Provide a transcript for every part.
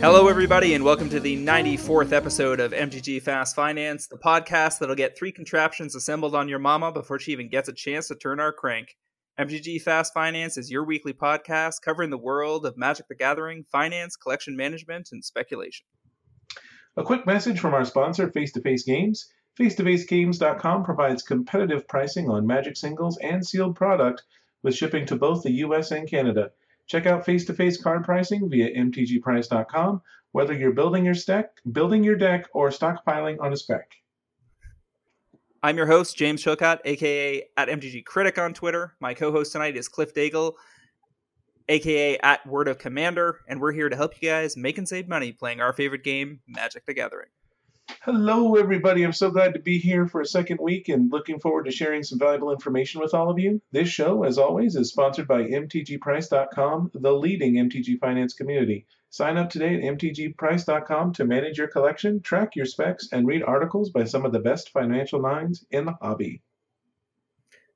Hello, everybody, and welcome to the 94th episode of MTG Fast Finance, the podcast that'll get three contraptions assembled on your mama before she even gets a chance to turn our crank. MTG Fast Finance is your weekly podcast covering the world of Magic the Gathering, finance, collection management, and speculation. A quick message from our sponsor, Face to Face Games. Face2FaceGames.com provides competitive pricing on Magic singles and sealed product with shipping to both the US and Canada. Check out face-to-face card pricing via mtgprice.com, whether you're building your deck, building your deck, or stockpiling on a spec. I'm your host, James Chilcott, aka at MTG Critic on Twitter. My co-host tonight is Cliff Daigle, aka at Word of Commander, and we're here to help you guys make and save money playing our favorite game, Magic the Gathering. Hello, everybody. I'm so glad to be here for a second week and looking forward to sharing some valuable information with all of you. This show, as always, is sponsored by MTGPrice.com, the leading MTG finance community. Sign up today at MTGPrice.com to manage your collection, track your specs, and read articles by some of the best financial minds in the hobby.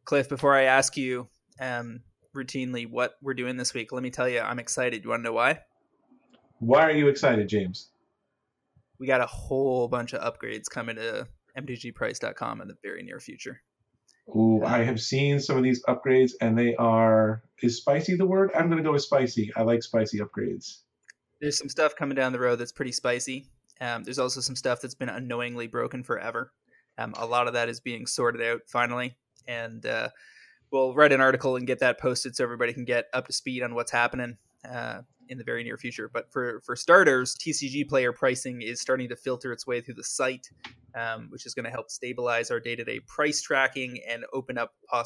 Cliff, before I ask you um, routinely what we're doing this week, let me tell you, I'm excited. You want to know why? Why are you excited, James? we got a whole bunch of upgrades coming to mtgprice.com in the very near future. Ooh, I have seen some of these upgrades and they are is spicy the word? I'm gonna go with spicy. I like spicy upgrades. There's some stuff coming down the road that's pretty spicy. Um, there's also some stuff that's been unknowingly broken forever. Um, a lot of that is being sorted out finally, and uh, we'll write an article and get that posted so everybody can get up to speed on what's happening. Uh, in the very near future. But for for starters, TCG player pricing is starting to filter its way through the site, um, which is going to help stabilize our day to day price tracking and open up a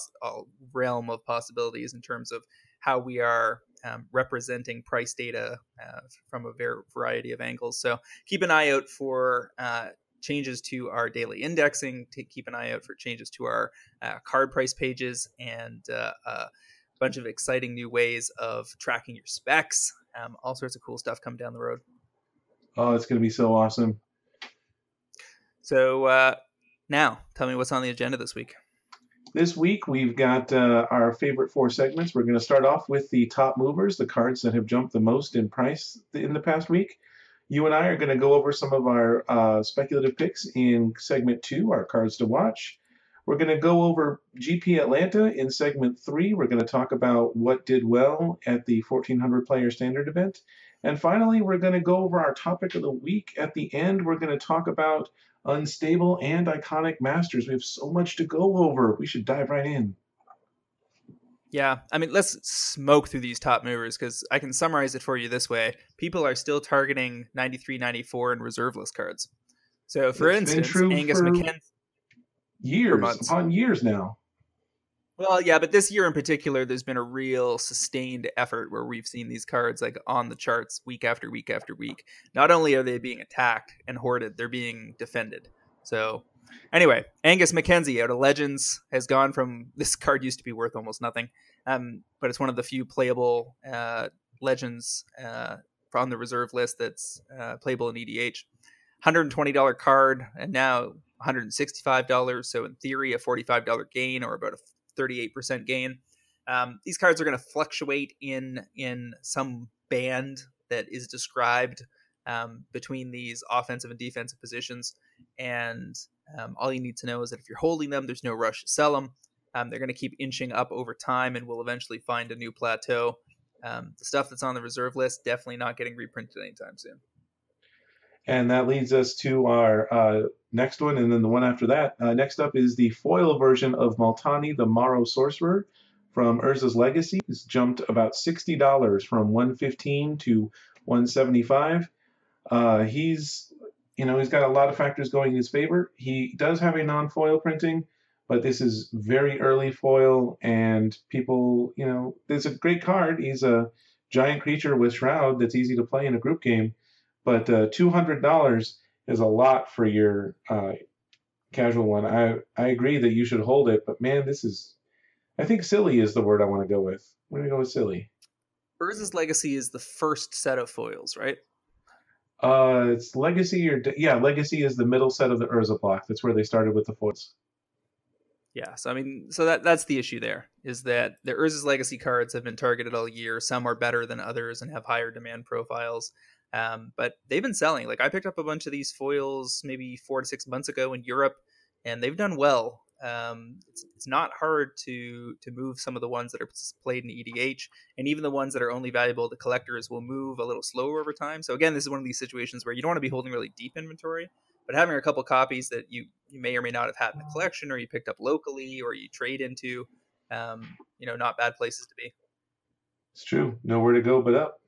realm of possibilities in terms of how we are um, representing price data uh, from a ver- variety of angles. So keep an eye out for. Uh, changes to our daily indexing to keep an eye out for changes to our uh, card price pages and uh, uh, bunch of exciting new ways of tracking your specs. Um, all sorts of cool stuff come down the road. Oh, it's going to be so awesome. So uh, now, tell me what's on the agenda this week. This week we've got uh, our favorite four segments. We're going to start off with the top movers, the cards that have jumped the most in price in the past week. You and I are going to go over some of our uh, speculative picks in segment two, our cards to watch. We're going to go over GP Atlanta in segment three. We're going to talk about what did well at the 1400 player standard event. And finally, we're going to go over our topic of the week. At the end, we're going to talk about unstable and iconic masters. We have so much to go over. We should dive right in. Yeah, I mean, let's smoke through these top movers because I can summarize it for you this way. People are still targeting 93, 94, and reserve list cards. So, for it's instance, Angus for... MacKenzie years upon years now. Well, yeah, but this year in particular, there's been a real sustained effort where we've seen these cards like on the charts week after week after week. Not only are they being attacked and hoarded, they're being defended. So, anyway, Angus MacKenzie out of Legends has gone from this card used to be worth almost nothing, um, but it's one of the few playable uh, Legends uh, on the reserve list that's uh, playable in EDH. $120 card, and now $165. So in theory, a $45 gain or about a 38% gain. Um, these cards are going to fluctuate in in some band that is described um, between these offensive and defensive positions. And um, all you need to know is that if you're holding them, there's no rush to sell them. Um, they're going to keep inching up over time and will eventually find a new plateau. Um, the stuff that's on the reserve list definitely not getting reprinted anytime soon. And that leads us to our uh, next one, and then the one after that. Uh, next up is the foil version of Multani, the Maro-Sorcerer from Urza's Legacy. It's jumped about $60 from 115 to 175 uh, He's, you know, he's got a lot of factors going in his favor. He does have a non-foil printing, but this is very early foil, and people, you know, there's a great card. He's a giant creature with Shroud that's easy to play in a group game but uh, two hundred dollars is a lot for your uh, casual one. I I agree that you should hold it, but man, this is I think silly is the word I want to go with. We're gonna go with silly. Urza's Legacy is the first set of foils, right? Uh, it's Legacy or yeah, Legacy is the middle set of the Urza block. That's where they started with the foils. Yeah, so I mean, so that that's the issue there is that the Urza's Legacy cards have been targeted all year. Some are better than others and have higher demand profiles. Um, but they've been selling. Like I picked up a bunch of these foils maybe four to six months ago in Europe, and they've done well. Um, it's, it's not hard to to move some of the ones that are played in EDH, and even the ones that are only valuable to collectors will move a little slower over time. So again, this is one of these situations where you don't want to be holding really deep inventory, but having a couple copies that you you may or may not have had in the collection, or you picked up locally, or you trade into, um, you know, not bad places to be. It's true. Nowhere to go but up.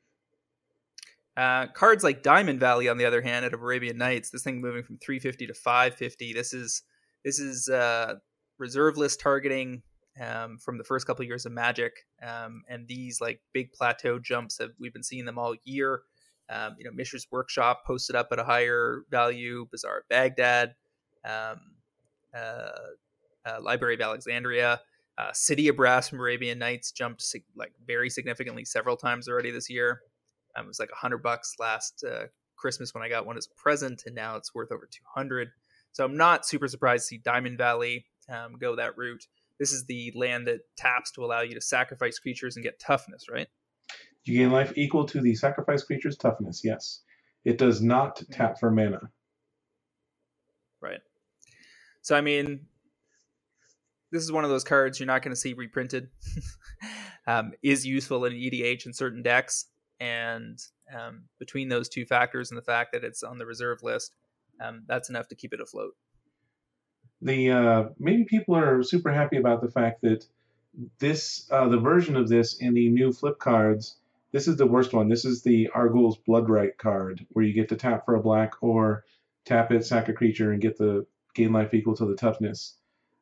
Uh, cards like Diamond Valley, on the other hand, out of Arabian Nights, this thing moving from 350 to 550. This is this is uh, reserve list targeting um, from the first couple of years of Magic, um, and these like big plateau jumps have we've been seeing them all year. Um, you know, Mishra's Workshop posted up at a higher value. Bazaar Baghdad, um, uh, uh, Library of Alexandria, uh, City of Brass from Arabian Nights jumped sig- like very significantly several times already this year. Um, it was like a hundred bucks last uh, Christmas when I got one as a present, and now it's worth over two hundred. So I'm not super surprised to see Diamond Valley um, go that route. This is the land that taps to allow you to sacrifice creatures and get toughness, right? You gain life equal to the sacrifice creature's toughness. Yes, it does not mm-hmm. tap for mana. Right. So I mean, this is one of those cards you're not going to see reprinted. um, is useful in EDH in certain decks, and um, between those two factors and the fact that it's on the reserve list, um, that's enough to keep it afloat. The uh, maybe people are super happy about the fact that this uh, the version of this in the new flip cards. This is the worst one. This is the Arguel's Bloodright card, where you get to tap for a black or tap it, sack a creature, and get the gain life equal to the toughness.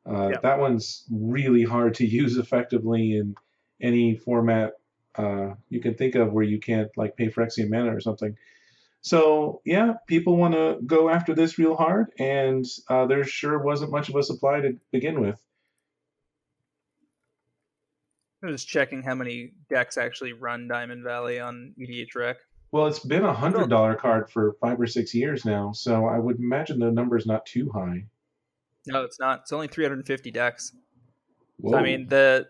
Uh. That one's really hard to use effectively in any format uh, you can think of where you can't like pay Phyrexian mana or something. So yeah, people want to go after this real hard, and uh, there sure wasn't much of a supply to begin with. I'm just checking how many decks actually run Diamond Valley on EDH Rec. Well, it's been a hundred dollar card for five or six years now, so I would imagine the number is not too high. No, it's not. It's only 350 decks. So, I mean, the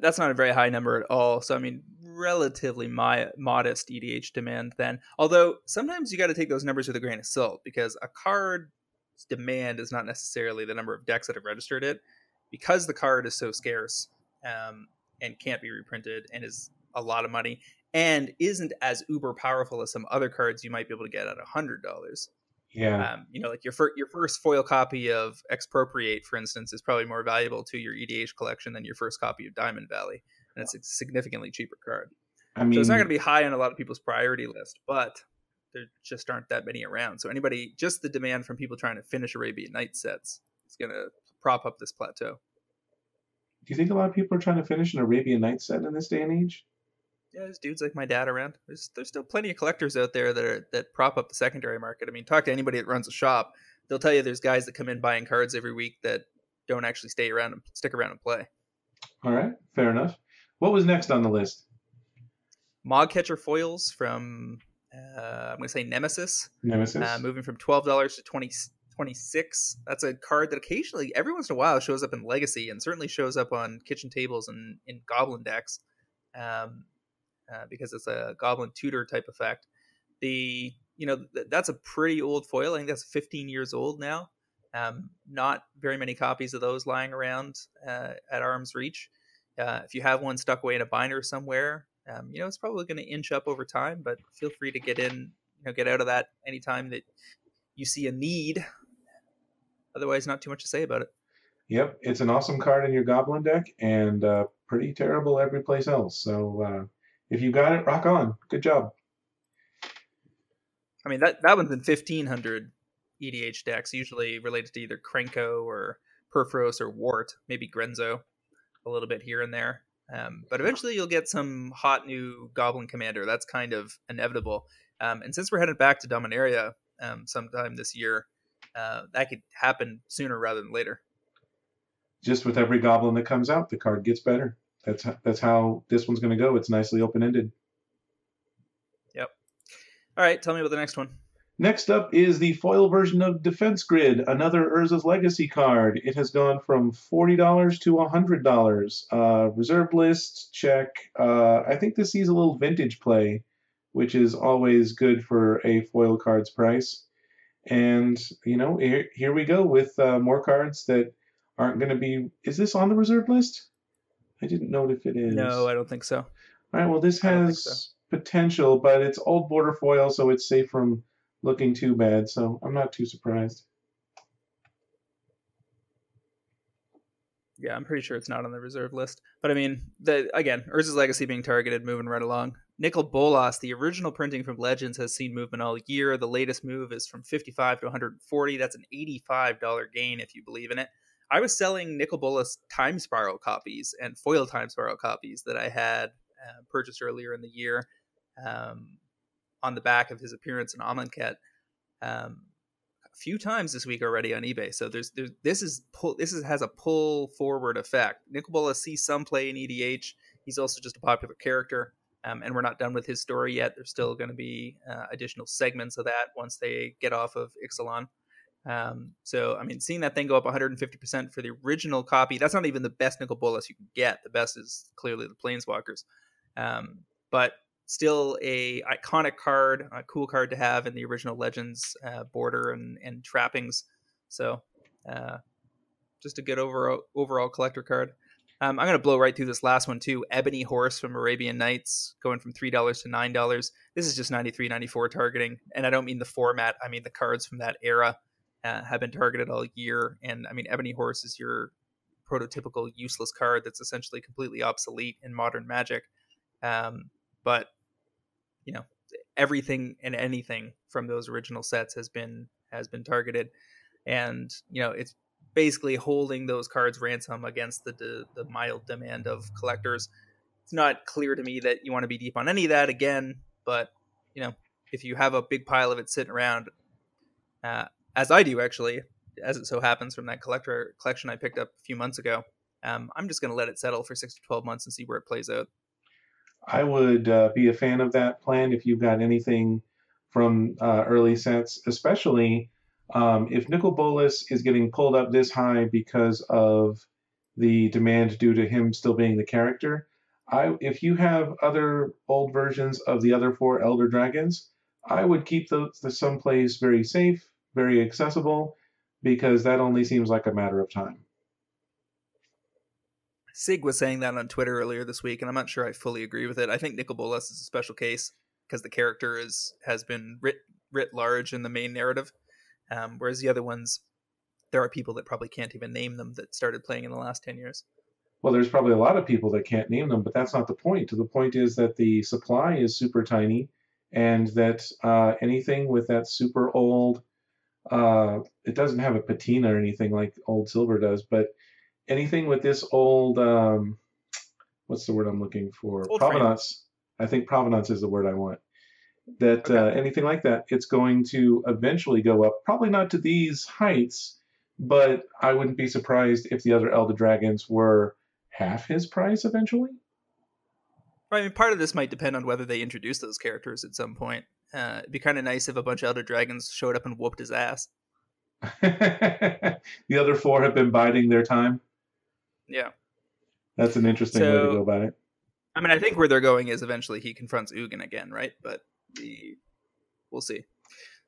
that's not a very high number at all. So I mean, relatively my, modest EDH demand then. Although sometimes you got to take those numbers with a grain of salt because a card's demand is not necessarily the number of decks that have registered it, because the card is so scarce um, and can't be reprinted and is a lot of money and isn't as uber powerful as some other cards you might be able to get at a hundred dollars. Yeah. Um, you know, like your fir- your first foil copy of Expropriate, for instance, is probably more valuable to your EDH collection than your first copy of Diamond Valley, and it's a significantly cheaper card. I mean, so it's not going to be high on a lot of people's priority list, but there just aren't that many around. So anybody, just the demand from people trying to finish Arabian Night sets is going to prop up this plateau. Do you think a lot of people are trying to finish an Arabian Night set in this day and age? yeah, there's dudes like my dad around. There's there's still plenty of collectors out there that are that prop up the secondary market. I mean, talk to anybody that runs a shop, they'll tell you there's guys that come in buying cards every week that don't actually stay around and stick around and play. All right, fair enough. What was next on the list? Moggcatcher foils from uh, I'm going to say Nemesis. Nemesis. Uh, moving from twelve dollars to 20, 26. That's a card that occasionally, every once in a while, shows up in Legacy and certainly shows up on kitchen tables and in Goblin decks. Um, uh, because it's a Goblin Tutor type effect. The you know th- that's a pretty old foil. I think that's 15 years old now. Um, not very many copies of those lying around uh, at arm's reach. Uh, if you have one stuck away in a binder somewhere, um, you know it's probably going to inch up over time. But feel free to get in, you know, get out of that anytime that you see a need. Otherwise, not too much to say about it. Yep, it's an awesome card in your Goblin deck, and uh, pretty terrible every place else. So uh, if you got it, rock on. Good job. I mean that that one's in fifteen hundred EDH decks, usually related to either Krenko or Purphoros or Wort, maybe Grenzo, a little bit here and there. Um, but eventually you'll get some hot new Goblin Commander. That's kind of inevitable. Um, and since we're headed back to Dominaria um, sometime this year, uh, that could happen sooner rather than later. Just with every Goblin that comes out, the card gets better that's that's how this one's going to go. It's nicely open ended. Yep. All right, tell me about the next one. Next up is the foil version of Defense Grid, another Urza's Legacy card. It has gone from $40 to $100. Uh, reserve list, check. Uh, I think this sees a little vintage play, which is always good for a foil card's price. And, you know, here, here we go with uh, more cards that aren't going to be. Is this on the reserve list? I didn't know if it is. No, I don't think so. All right, well, this has so. potential, but it's old border foil, so it's safe from looking too bad, so I'm not too surprised. Yeah, I'm pretty sure it's not on the reserve list. But I mean, the again, Urza's Legacy being targeted, moving right along. Nicol Bolas, the original printing from Legends, has seen movement all year. The latest move is from 55 to 140. That's an $85 gain if you believe in it. I was selling Nicol Bolas Time Spiral copies and foil Time Spiral copies that I had uh, purchased earlier in the year. Um, on the back of his appearance in Amonkhet um, a few times this week already on eBay. So there's, there's this is pull this is, has a pull forward effect. Nicol Bolas sees some play in EDH. He's also just a popular character. Um, and we're not done with his story yet. There's still going to be uh, additional segments of that once they get off of Ixalan. Um, so, I mean, seeing that thing go up 150% for the original copy, that's not even the best Nicol Bolas you can get. The best is clearly the Planeswalkers. Um, but still a iconic card, a cool card to have in the original Legends uh, border and, and trappings. So, uh, just a good overall overall collector card. Um, I'm to blow right through this last one too. Ebony Horse from Arabian Nights, going from three dollars to nine dollars. This is just 93, 94 targeting, and I don't mean the format. I mean the cards from that era uh, have been targeted all year. And I mean, Ebony Horse is your prototypical useless card that's essentially completely obsolete in modern Magic. Um, but you know everything and anything from those original sets has been has been targeted. And you know it's basically holding those cards ransom against the, the, the mild demand of collectors. It's not clear to me that you want to be deep on any of that again but you know if you have a big pile of it sitting around uh, as i do actually as it so happens from that collector collection i picked up a few months ago um, i'm just going to let it settle for six to 12 months and see where it plays out I would uh, be a fan of that plan if you've got anything from uh, early sets, especially um, if Nicol Bolas is getting pulled up this high because of the demand due to him still being the character. I, if you have other old versions of the other four Elder Dragons, I would keep those the someplace very safe, very accessible, because that only seems like a matter of time. Sig was saying that on Twitter earlier this week, and I'm not sure I fully agree with it. I think Nicol Bolas is a special case because the character is has been writ writ large in the main narrative, um, whereas the other ones, there are people that probably can't even name them that started playing in the last ten years. Well, there's probably a lot of people that can't name them, but that's not the point. The point is that the supply is super tiny, and that uh, anything with that super old, uh, it doesn't have a patina or anything like old silver does, but anything with this old um, what's the word I'm looking for? Old provenance. Frame. I think provenance is the word I want. That okay. uh, anything like that, it's going to eventually go up. Probably not to these heights, but I wouldn't be surprised if the other Elder Dragons were half his price eventually. I mean, part of this might depend on whether they introduce those characters at some point. Uh, it'd be kind of nice if a bunch of Elder Dragons showed up and whooped his ass. the other four have been biding their time. Yeah. That's an interesting so, way to go about it. I mean, I think where they're going is eventually he confronts Ugin again, right? But the, we'll see.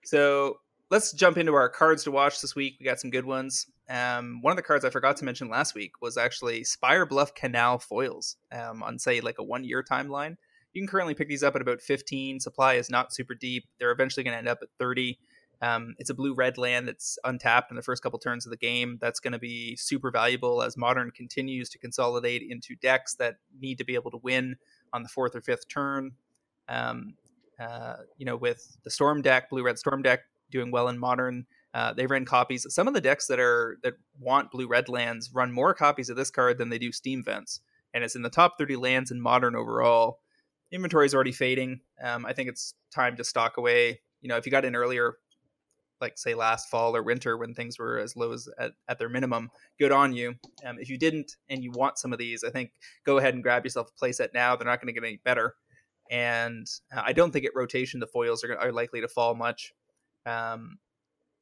So let's jump into our cards to watch this week. We got some good ones. Um, one of the cards I forgot to mention last week was actually Spirebluff Canal foils um, on, say, like a one year timeline. You can currently pick these up at about 15. Supply is not super deep. They're eventually going to end up at 30. Um, it's a blue red land that's untapped in the first couple turns of the game. That's going to be super valuable as Modern continues to consolidate into decks that need to be able to win on the fourth or fifth turn. Um, uh, you know, with the Storm deck, blue red Storm deck doing well in Modern. Uh, they ran copies. Some of the decks that are that want blue red lands run more copies of this card than they do Steam Vents, and it's in the top 30 lands in Modern overall. Inventory is already fading. Um, I think it's time to stock away. You know, if you got in earlier, like say last fall or winter when things were as low as at, at their minimum good on you um, if you didn't and you want some of these i think go ahead and grab yourself a playset now they're not going to get any better and uh, I don't think at rotation the foils are, are likely to fall much. Um,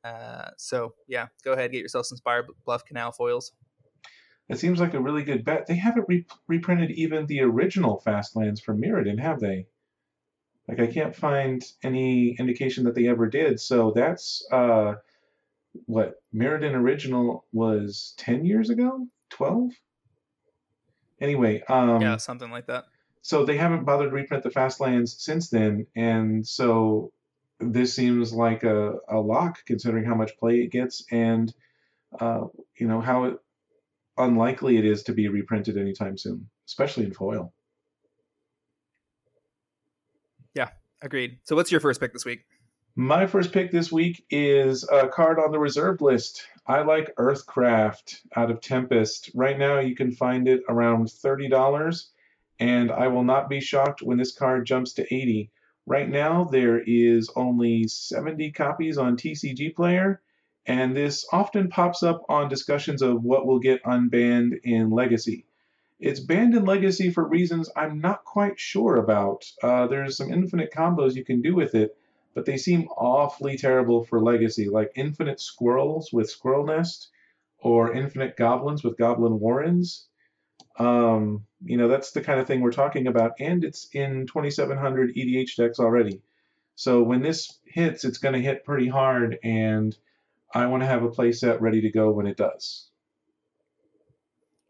uh, so yeah, go ahead, get yourself some Spire Bluff Canal foils. It seems like a really good bet. They haven't re- reprinted even the original Fastlands from Mirrodin, have they? Like I can't find any indication that they ever did. So that's uh, what Mirrodin original was ten years ago, twelve. Anyway, um, yeah, something like that. So they haven't bothered to reprint the Fastlands since then, and so this seems like a, a lock considering how much play it gets and uh, you know how it, unlikely it is to be reprinted anytime soon, especially in foil. Yeah, agreed. So what's your first pick this week? My first pick this week is a card on the reserved list. I like Earthcraft out of Tempest. Right now, you can find it around $30, and I will not be shocked when this card jumps to 80. Right now, there is only 70 copies on TCG Player, and this often pops up on discussions of what will get unbanned in Legacy. It's banned in Legacy for reasons I'm not quite sure about. Uh, there's some infinite combos you can do with it, but they seem awfully terrible for Legacy, like infinite squirrels with Squirrel Nest, or infinite goblins with Goblin Warrens. Um, you know, that's the kind of thing we're talking about, and it's in 2700 EDH decks already. So when this hits, it's going to hit pretty hard, and I want to have a playset ready to go when it does.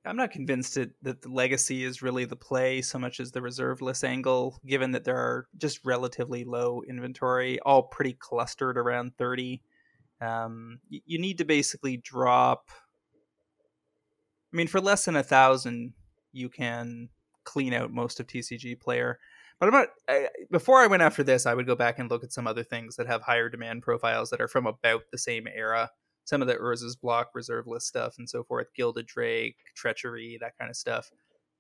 I'm not convinced that, that the legacy is really the play so much as the reserve list angle, given that there are just relatively low inventory, all pretty clustered around 30. Um, you, you need to basically drop I mean, for less than a thousand, you can clean out most of TCG player. But not. I, before I went after this, I would go back and look at some other things that have higher demand profiles that are from about the same era. Some of the Urza's block reserve list stuff and so forth, Gilded Drake, Treachery, that kind of stuff,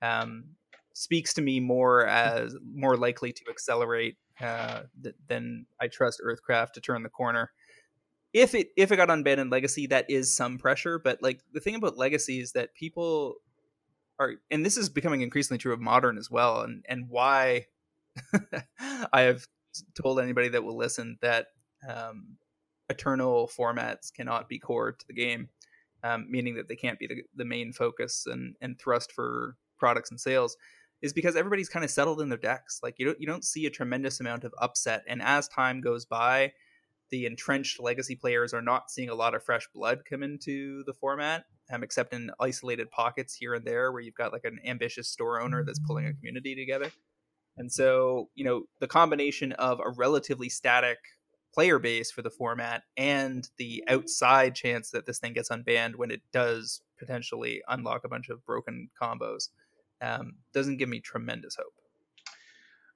um, speaks to me more as more likely to accelerate uh, th- than I trust Earthcraft to turn the corner. If it if it got unbanned in legacy that is some pressure but like the thing about legacy is that people are and this is becoming increasingly true of modern as well and and why i have told anybody that will listen that um, eternal formats cannot be core to the game um, meaning that they can't be the, the main focus and and thrust for products and sales is because everybody's kind of settled in their decks like you don't you don't see a tremendous amount of upset and as time goes by the entrenched legacy players are not seeing a lot of fresh blood come into the format, um, except in isolated pockets here and there where you've got like an ambitious store owner that's pulling a community together. And so, you know, the combination of a relatively static player base for the format and the outside chance that this thing gets unbanned when it does potentially unlock a bunch of broken combos um, doesn't give me tremendous hope.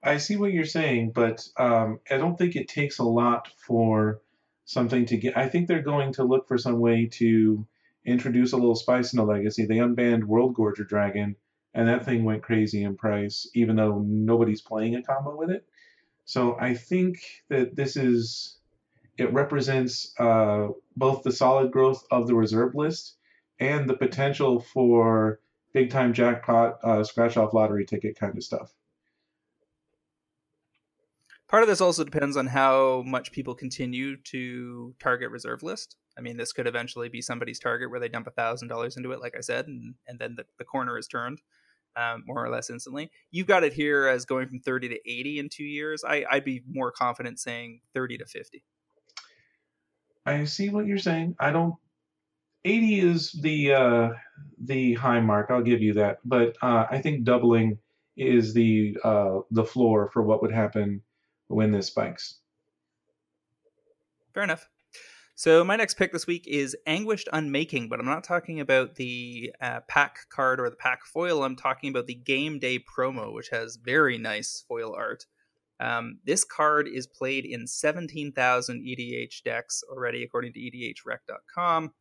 I see what you're saying, but um, I don't think it takes a lot for something to get. I think they're going to look for some way to introduce a little spice in the legacy. They unbanned Worldgorger Dragon, and that thing went crazy in price, even though nobody's playing a combo with it. So I think that this is it represents uh, both the solid growth of the reserve list and the potential for big time jackpot, uh, scratch off lottery ticket kind of stuff. Part of this also depends on how much people continue to target reserve list. I mean, this could eventually be somebody's target where they dump a thousand dollars into it, like I said, and, and then the, the corner is turned um, more or less instantly. You've got it here as going from 30 to 80 in two years. I, I'd be more confident saying 30 to 50. I see what you're saying. I don't. 80 is the uh, the high mark. I'll give you that. But uh, I think doubling is the uh, the floor for what would happen when this spikes. Fair enough. So my next pick this week is Anguished Unmaking, but I'm not talking about the uh, pack card or the pack foil. I'm talking about the Game Day promo, which has very nice foil art. Um, this card is played in 17,000 EDH decks already, according to EDHREC.com.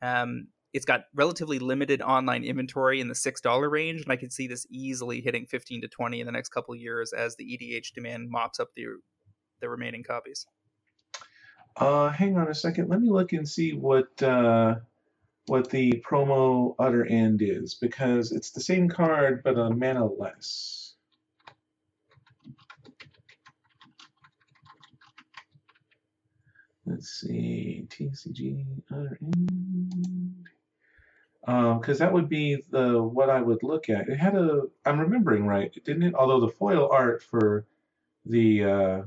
Um, it's got relatively limited online inventory in the six dollar range, and I can see this easily hitting fifteen to twenty in the next couple years as the EDH demand mops up the the remaining copies. Uh, hang on a second. Let me look and see what uh, what the promo utter end is because it's the same card but a mana less. Let's see, TCG utter end. Because um, that would be the what I would look at. It had a. I'm remembering right, didn't it? Although the foil art for the uh,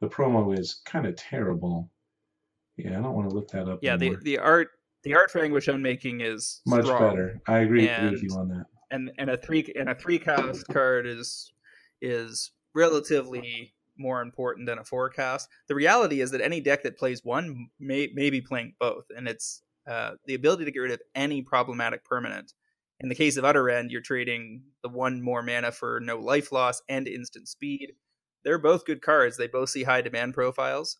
the promo is kind of terrible. Yeah, I don't want to look that up. Yeah, anymore. the the art the art for Anguish Unmaking is much strong. better. I agree and, with you on that. And and a three and a three cast card is is relatively more important than a forecast. The reality is that any deck that plays one may may be playing both, and it's uh, the ability to get rid of any problematic permanent. In the case of Utter End, you're trading the one more mana for no life loss and instant speed. They're both good cards. They both see high demand profiles.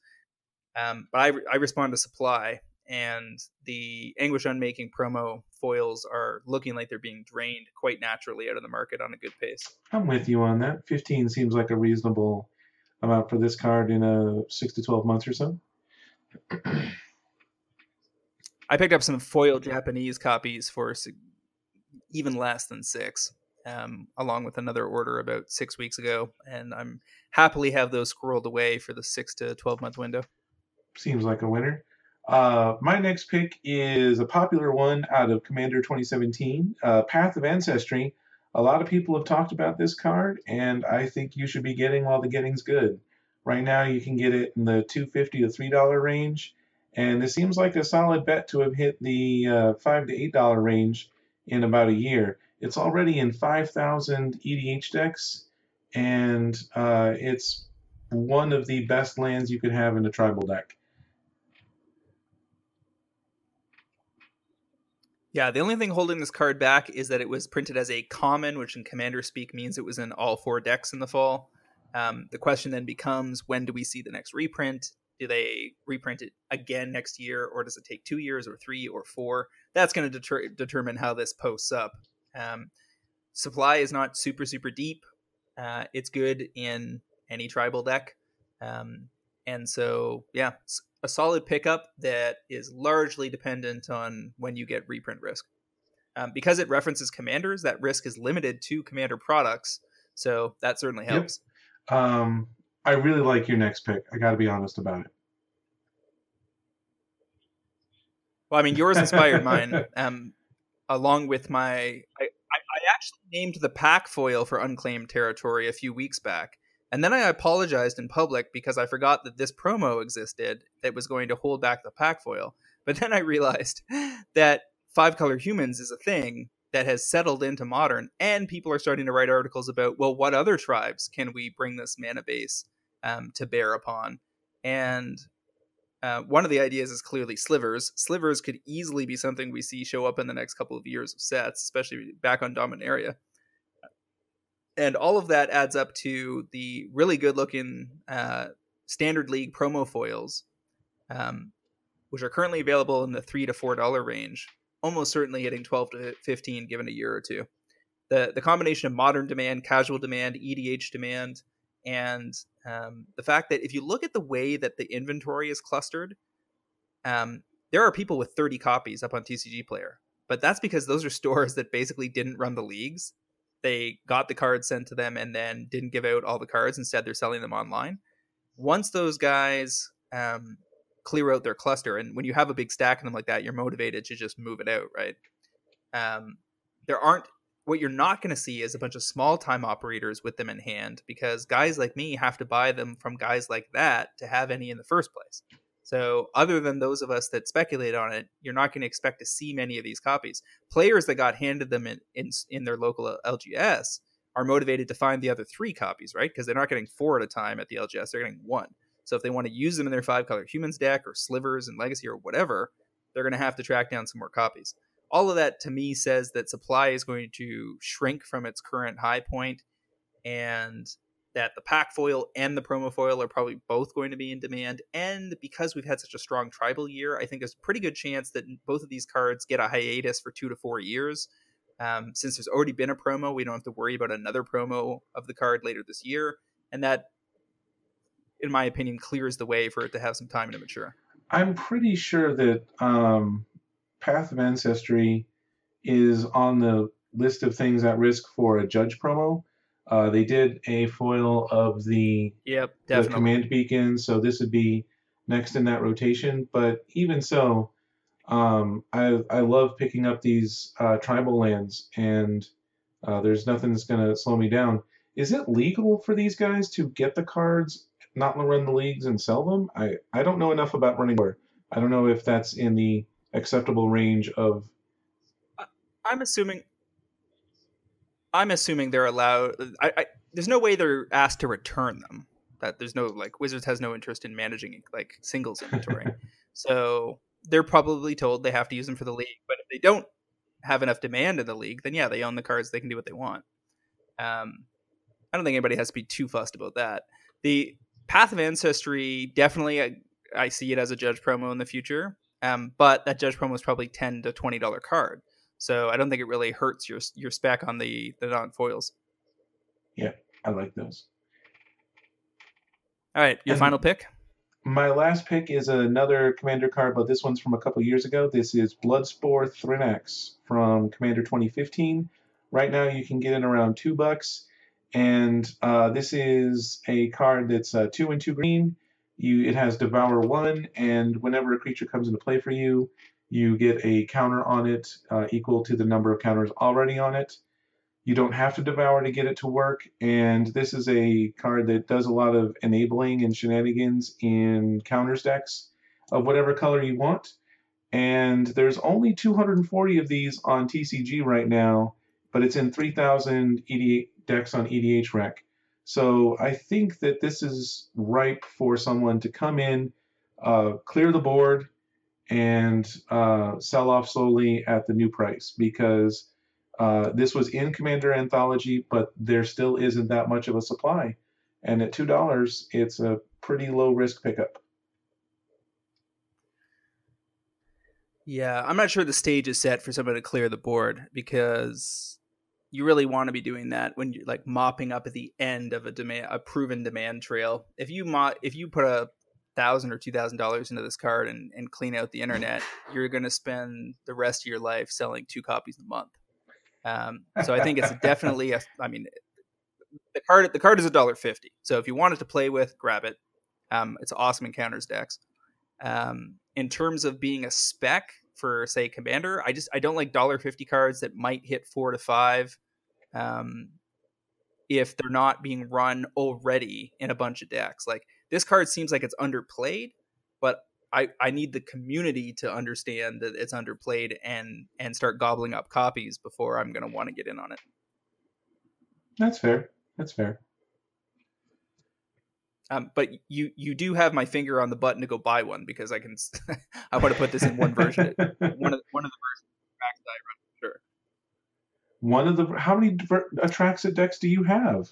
Um, but I, I respond to supply, and the Anguished Unmaking promo foils are looking like they're being drained quite naturally out of the market on a good pace. I'm with you on that. 15 seems like a reasonable amount for this card in a six to 12 months or so. I picked up some foil Japanese copies for even less than six, um, along with another order about six weeks ago, and I'm happily have those squirreled away for the six to 12 month window. Seems like a winner. Uh, my next pick is a popular one out of Commander 2017, uh, Path of Ancestry. A lot of people have talked about this card, and I think you should be getting while the getting's good. Right now, you can get it in the 250 to $3 range, and it seems like a solid bet to have hit the uh, 5 to $8 range in about a year. It's already in 5,000 EDH decks, and uh, it's one of the best lands you could have in a tribal deck. Yeah, the only thing holding this card back is that it was printed as a common, which in Commander speak means it was in all four decks in the fall. Um, the question then becomes when do we see the next reprint? Do they reprint it again next year, or does it take two years, or three, or four? That's going to deter- determine how this posts up. Um, supply is not super, super deep. Uh, it's good in any tribal deck. Um, and so, yeah, a solid pickup that is largely dependent on when you get reprint risk. Um, because it references commanders, that risk is limited to commander products. So that certainly helps. Yep. Um, I really like your next pick. I got to be honest about it. Well, I mean, yours inspired mine, um, along with my. I, I, I actually named the pack foil for unclaimed territory a few weeks back and then I apologized in public because I forgot that this promo existed that was going to hold back the pack foil. But then I realized that five color humans is a thing that has settled into modern, and people are starting to write articles about, well, what other tribes can we bring this mana base um, to bear upon? And uh, one of the ideas is clearly slivers. Slivers could easily be something we see show up in the next couple of years of sets, especially back on Dominaria and all of that adds up to the really good looking uh, standard league promo foils, um, which are currently available in the three to four dollar range, almost certainly hitting twelve to fifteen given a year or two. The the combination of modern demand, casual demand, EDH demand, and um, the fact that if you look at the way that the inventory is clustered, um, there are people with 30 copies up on TCG Player, but that's because those are stores that basically didn't run the leagues they got the cards sent to them and then didn't give out all the cards. Instead, they're selling them online. Once those guys um, clear out their cluster, and when you have a big stack of them like that, you're motivated to just move it out, right? Um, there aren't what you're not going to see is a bunch of small time operators with them in hand because guys like me have to buy them from guys like that to have any in the first place. So, other than those of us that speculate on it, you're not going to expect to see many of these copies. Players that got handed them in in, in their local uh, LGS are motivated to find the other three copies, right? Because they're not getting four at a time at the LGS; they're getting one. So, if they want to use them in their five color humans deck or slivers and legacy or whatever, they're going to have to track down some more copies. All of that to me says that supply is going to shrink from its current high point, and that the pack foil and the promo foil are probably both going to be in demand. And because we've had such a strong tribal year, I think there's a pretty good chance that both of these cards get a hiatus for two to four years. Um, since there's already been a promo, we don't have to worry about another promo of the card later this year. And that, in my opinion, clears the way for it to have some time to mature. I'm pretty sure that um, Path of Ancestry is on the list of things at risk for a judge promo uh, they did a foil of the, yep, the command beacon, so this would be next in that rotation. But even so, um, I I love picking up these uh, tribal lands, and uh, there's nothing that's gonna slow me down. Is it legal for these guys to get the cards, not run the leagues, and sell them? I I don't know enough about running war. I don't know if that's in the acceptable range of. I'm assuming. I'm assuming they're allowed. I, I there's no way they're asked to return them. That there's no like Wizards has no interest in managing like singles inventory. so they're probably told they have to use them for the league. But if they don't have enough demand in the league, then yeah, they own the cards. They can do what they want. Um, I don't think anybody has to be too fussed about that. The Path of Ancestry definitely, I, I see it as a judge promo in the future. Um, but that judge promo is probably ten to twenty dollar card, so I don't think it really hurts your your spec on the the non foils. Yeah, I like those. All right, your and final pick. My last pick is another Commander card, but this one's from a couple years ago. This is Bloodspore Thrinax from Commander 2015. Right now, you can get it around two bucks, and uh, this is a card that's uh, two and two green. You it has Devour one, and whenever a creature comes into play for you, you get a counter on it uh, equal to the number of counters already on it. You don't have to devour to get it to work, and this is a card that does a lot of enabling and shenanigans in counters decks of whatever color you want. And there's only 240 of these on TCG right now, but it's in 3,000 EDH decks on EDHREC. So I think that this is ripe for someone to come in, uh, clear the board, and uh, sell off slowly at the new price because uh, this was in Commander Anthology, but there still isn't that much of a supply. And at two dollars, it's a pretty low risk pickup. Yeah, I'm not sure the stage is set for someone to clear the board because you really want to be doing that when you're like mopping up at the end of a demand, a proven demand trail. If you mo- if you put a thousand or two thousand dollars into this card and, and clean out the internet, you're going to spend the rest of your life selling two copies a month. Um, so I think it's definitely a. I mean, the card the card is a dollar fifty. So if you wanted to play with, grab it. Um, it's awesome in counters decks. Um, in terms of being a spec for say commander, I just I don't like dollar fifty cards that might hit four to five. Um, if they're not being run already in a bunch of decks, like this card seems like it's underplayed, but I, I need the community to understand that it's underplayed and and start gobbling up copies before I'm going to want to get in on it. That's fair. That's fair. Um, but you you do have my finger on the button to go buy one because I can. I want to put this in one version. one of one of the versions that I run sure. One of the how many Atraxa decks do you have?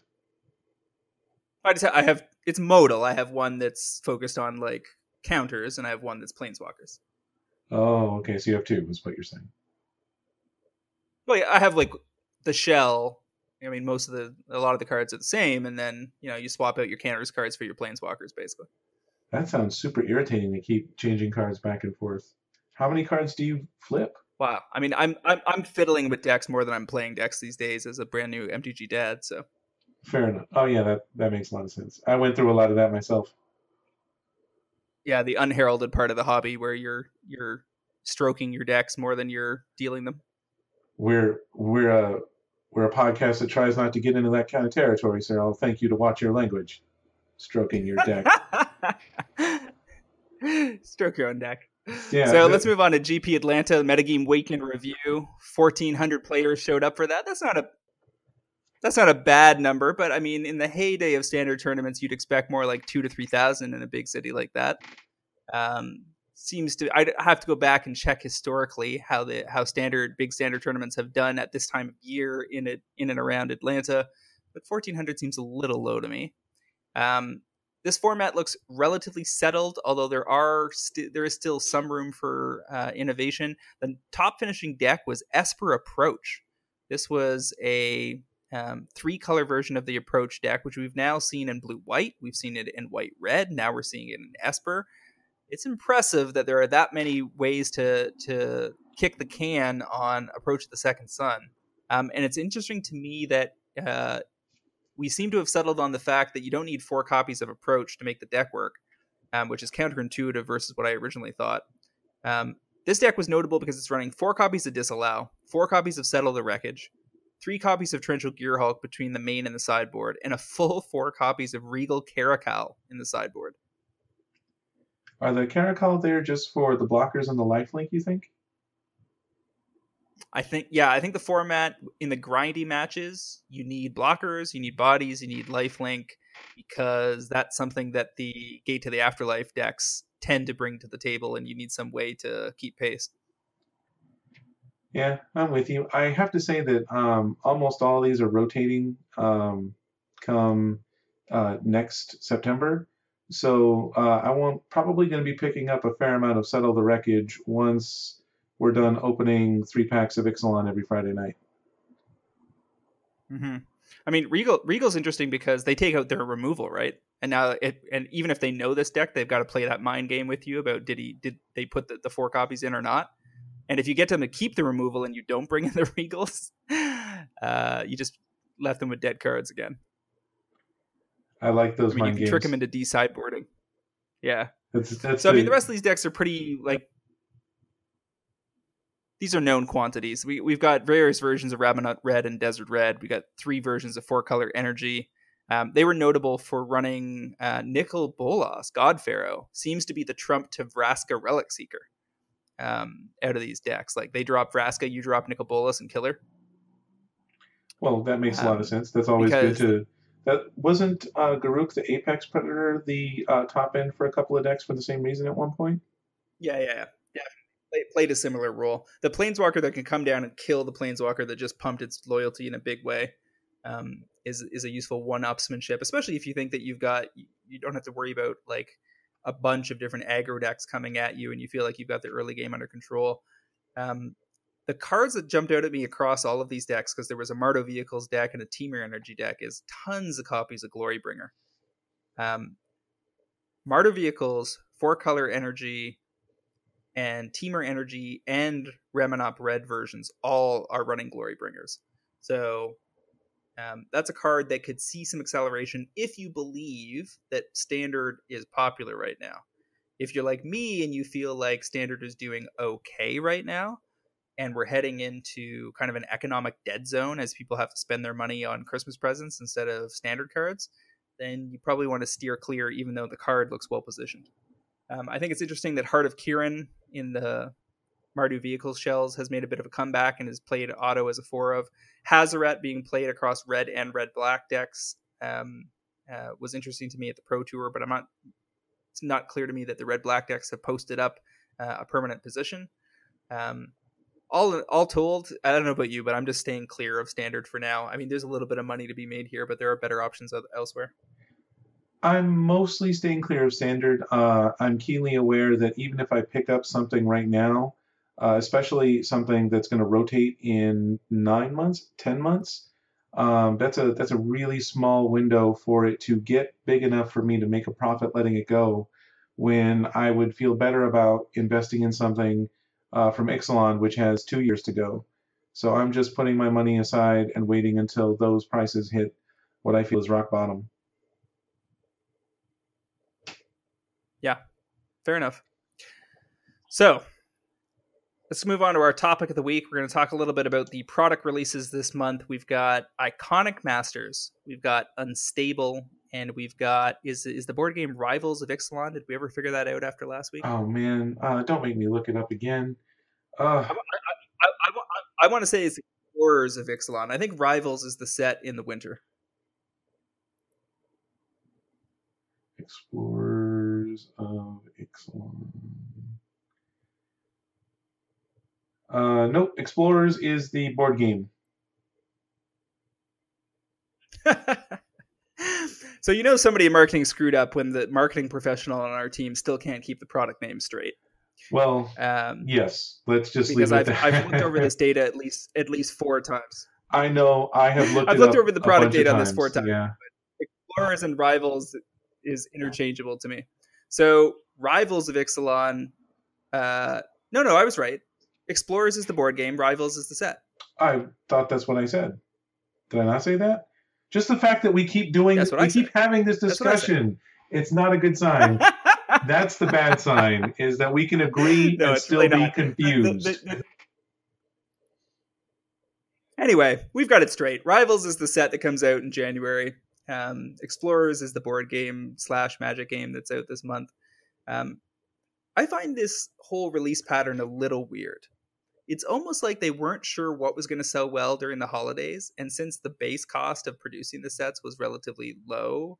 I just I have it's modal. I have one that's focused on like counters, and I have one that's planeswalkers. Oh, okay. So you have two, is what you're saying. Well, yeah, I have like the shell. I mean, most of the a lot of the cards are the same, and then you know you swap out your counters cards for your planeswalkers, basically. That sounds super irritating to keep changing cards back and forth. How many cards do you flip? Wow. I mean, I'm I'm, I'm fiddling with decks more than I'm playing decks these days as a brand new MTG dad. So. Fair enough. Oh yeah, that that makes a lot of sense. I went through a lot of that myself yeah, the unheralded part of the hobby where you're you're stroking your decks more than you're dealing them. We're we're a we're a podcast that tries not to get into that kind of territory, so I'll thank you to watch your language. Stroking your deck. Stroke your own deck. Yeah, so let's move on to GP Atlanta Metagame Weekend Review. Fourteen hundred players showed up for that. That's not a that's not a bad number, but I mean, in the heyday of standard tournaments, you'd expect more like two to three thousand in a big city like that. Um, seems to I have to go back and check historically how the how standard big standard tournaments have done at this time of year in it in and around Atlanta, but fourteen hundred seems a little low to me. Um, this format looks relatively settled, although there are st- there is still some room for uh, innovation. The top finishing deck was Esper Approach. This was a um, three color version of the approach deck, which we've now seen in blue white. We've seen it in white red. Now we're seeing it in Esper. It's impressive that there are that many ways to to kick the can on Approach the Second Sun. Um, and it's interesting to me that uh, we seem to have settled on the fact that you don't need four copies of Approach to make the deck work. um, which is counterintuitive versus what I originally thought. Um, this deck was notable because it's running four copies of Disallow, four copies of Settle the Wreckage, three copies of Torrential Gearhulk between the main and the sideboard, and a full four copies of Regal Caracal in the sideboard. Are the Caracal there just for the blockers and the lifelink, you think? I think, yeah, I think the format in the grindy matches, you need blockers, you need bodies, you need lifelink, because that's something that the Gate to the Afterlife decks tend to bring to the table, and you need some way to keep pace. Yeah, I'm with you. I have to say that um, almost all these are rotating um, come uh, next September. So uh, I want probably going to be picking up a fair amount of Settle the Wreckage once we're done opening three packs of Ixalan every Friday night. Mm-hmm. I mean, Regal Regal's interesting because they take out their removal, right? And now it and even if they know this deck, they've got to play that mind game with you about did he did they put the, the four copies in or not? And if you get them to keep the removal and you don't bring in the Regals, uh, you just left them with dead cards again. I like those I mean, you can games. trick them into D sideboarding. Yeah. That's, that's So I mean, the rest of these decks are pretty like these are known quantities. We we've got various versions of Ramunap Red and Desert Red. We got three versions of four color energy. Um, they were notable for running uh, Nicol Bolas, God Pharaoh, seems to be the trump to Vraska Relic Seeker um, out of these decks. Like they drop Vraska, you drop Nicol Bolas and Killer. Well, that makes a lot Um, of sense. That's always good to. That wasn't uh, Garruk the Apex Predator the uh, top end for a couple of decks for the same reason at one point. Yeah, yeah, yeah. yeah. They played a similar role. The Planeswalker that can come down and kill the Planeswalker that just pumped its loyalty in a big way um, is is a useful one-upsmanship, especially if you think that you've got you don't have to worry about like a bunch of different aggro decks coming at you, and you feel like you've got the early game under control. Um, the cards that jumped out at me across all of these decks, because there was a Mardu Vehicles deck and a Temur Energy deck, is tons of copies of Glorybringer. Um, Mardu Vehicles, four color energy, and Temur Energy and Ramunap Red versions all are running Glorybringers. So um, that's a card that could see some acceleration if you believe that Standard is popular right now. If you're like me and you feel like Standard is doing okay right now, and we're heading into kind of an economic dead zone as people have to spend their money on Christmas presents instead of Standard cards, then you probably want to steer clear, even though the card looks well positioned. Um, I think it's interesting that Heart of Kiran in the Mardu vehicle shells has made a bit of a comeback and has played auto as a four of. Hazoret being played across red and red black decks um, uh, was interesting to me at the Pro Tour, but I'm not. It's not clear to me that the red black decks have posted up uh, a permanent position. Um, all all told, I don't know about you, but I'm just staying clear of standard for now. I mean, there's a little bit of money to be made here, but there are better options elsewhere. I'm mostly staying clear of standard. Uh, I'm keenly aware that even if I pick up something right now, uh, especially something that's going to rotate in nine months, ten months, um, that's a that's a really small window for it to get big enough for me to make a profit letting it go. When I would feel better about investing in something uh, from Ixalan, which has two years to go. So I'm just putting my money aside and waiting until those prices hit what I feel is rock bottom. Yeah, fair enough. So let's move on to our topic of the week. We're going to talk a little bit about the product releases this month. We've got Iconic Masters, we've got Unstable, and we've got is is the board game Rivals of Ixalan. Did we ever figure that out after last week? Oh man, uh, don't make me look it up again. Uh, I, I, I, I want to say it's Explorers of Ixalan. I think Rivals is the set in the winter. Explorers of Ixalan. Uh, nope, Explorers is the board game. so you know somebody in marketing screwed up when the marketing professional on our team still can't keep the product name straight. Well, Um, yes, let's just because leave I've, it I've looked over this data at least at least four times. I know, I have looked I've looked over the product data on this four times. Yeah. Explorers and Rivals is interchangeable to me. So Rivals of Ixalan, uh, no, no, I was right. Explorers is the board game. Rivals is the set. I thought that's what I said. Did I not say that? Just the fact that we keep doing, we I keep having this That's what I said. discussion, it's not a good sign. That's the bad sign. Is that we can agree No, and still really be not. The- confused. the- the- Anyway, we've got it straight. Rivals is the set that comes out in January. Um, Explorers is the board game slash Magic game that's out this month. Um, I find this whole release pattern a little weird. It's almost like they weren't sure what was going to sell well during the holidays, and since the base cost of producing the sets was relatively low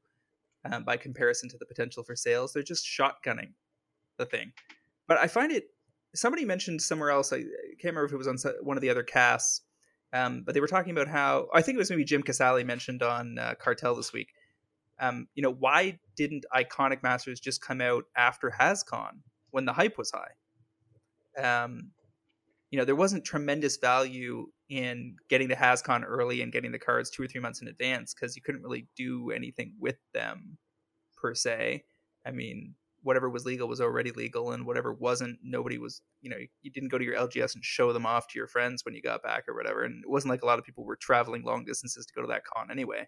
um, by comparison to the potential for sales, they're just shotgunning the thing. But I find it. Somebody mentioned somewhere else. I, can't remember if it was on one of the other casts, um, but they were talking about how I think it was maybe Jim Casale mentioned on uh, Cartel this week. Um, you know, why didn't Iconic Masters just come out after HasCon when the hype was high? Um, you know, there wasn't tremendous value in getting the HasCon early and getting the cards two or three months in advance because you couldn't really do anything with them per se. I mean, whatever was legal was already legal, and whatever wasn't, nobody was. You know, you didn't go to your LGS and show them off to your friends when you got back or whatever. And it wasn't like a lot of people were traveling long distances to go to that con anyway.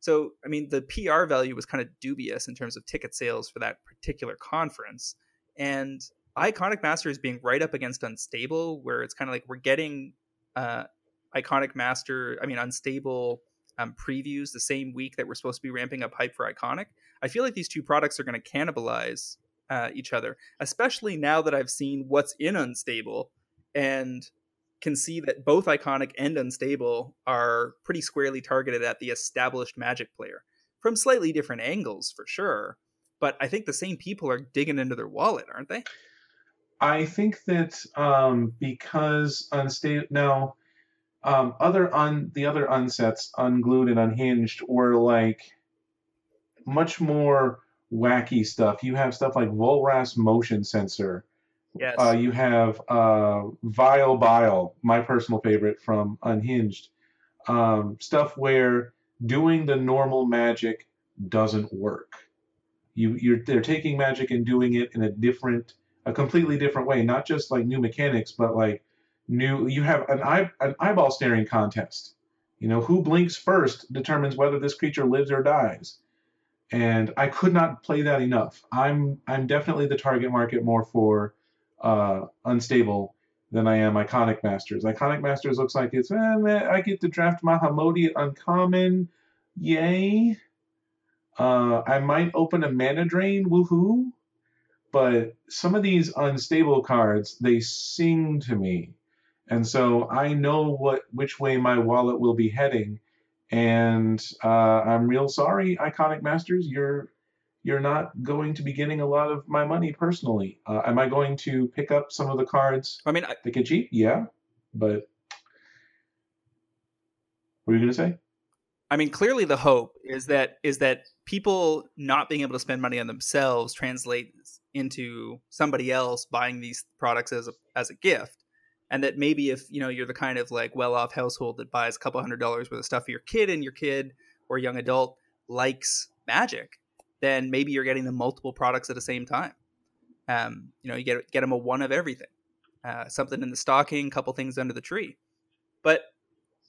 So, I mean, the PR value was kind of dubious in terms of ticket sales for that particular conference. And Iconic Masters being right up against Unstable, where it's kind of like we're getting uh, Iconic Master, I mean, Unstable um, previews the same week that we're supposed to be ramping up hype for Iconic. I feel like these two products are going to cannibalize uh, each other, especially now that I've seen what's in Unstable and can see that both Iconic and Unstable are pretty squarely targeted at the established Magic player from slightly different angles for sure. But I think the same people are digging into their wallet, aren't they? I think that um, because unstable now, um, other un the other unsets, unglued and unhinged, were like much more wacky stuff. You have stuff like Volrath's motion sensor. Yes. Uh, you have uh, Vile Bile, my personal favorite from Unhinged. Um, stuff where doing the normal magic doesn't work. You you're they're taking magic and doing it in a different, a completely different way. Not just like new mechanics, but like new. You have an eye an eyeball staring contest. You know who blinks first determines whether this creature lives or dies. And I could not play that enough. I'm I'm definitely the target market more for uh, unstable than I am Iconic Masters. Iconic Masters looks like it's, eh, man, I get to draft Mahamoti uncommon. Yay. Uh, I might open a mana drain, woohoo. But some of these unstable cards, they sing to me. And so I know what which way my wallet will be heading. And uh, I'm real sorry, Iconic Masters, you're you're not going to be getting a lot of my money personally. Uh, am I going to pick up some of the cards I mean, I, get cheap? Yeah, but what were you gonna say? I mean, clearly the hope is that is that people not being able to spend money on themselves translates into somebody else buying these products as a as a gift, and that maybe if you know you're the kind of like well off household that buys a couple hundred dollars worth of stuff for your kid, and your kid or young adult likes magic, then maybe you're getting them multiple products at the same time. Um, you know, you get get them a one of everything, uh, something in the stocking, couple things under the tree, but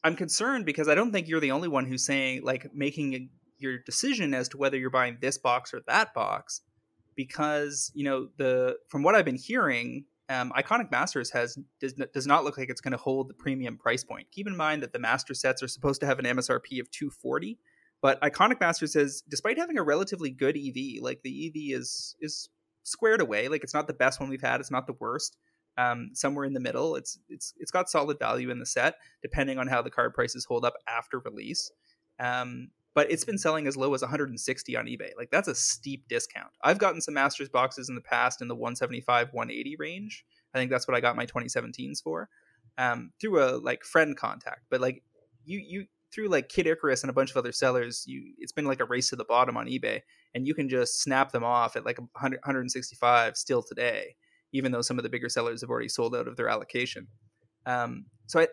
I'm concerned because I don't think you're the only one who's saying like making a, your decision as to whether you're buying this box or that box because you know the from what I've been hearing um, Iconic Masters has does, does not look like it's going to hold the premium price point. Keep in mind that the master sets are supposed to have an MSRP of 240, but Iconic Masters says despite having a relatively good EV, like the EV is is squared away, like it's not the best one we've had, it's not the worst um, somewhere in the middle. It's it's it's got solid value in the set, depending on how the card prices hold up after release. Um, but it's been selling as low as 160 on eBay. Like that's a steep discount. I've gotten some Masters boxes in the past in the 175, 180 range. I think that's what I got my 2017s for um, through a like friend contact. But like you you through like Kid Icarus and a bunch of other sellers, you it's been like a race to the bottom on eBay, and you can just snap them off at like 100, 165 still today even though some of the bigger sellers have already sold out of their allocation. Um, so I,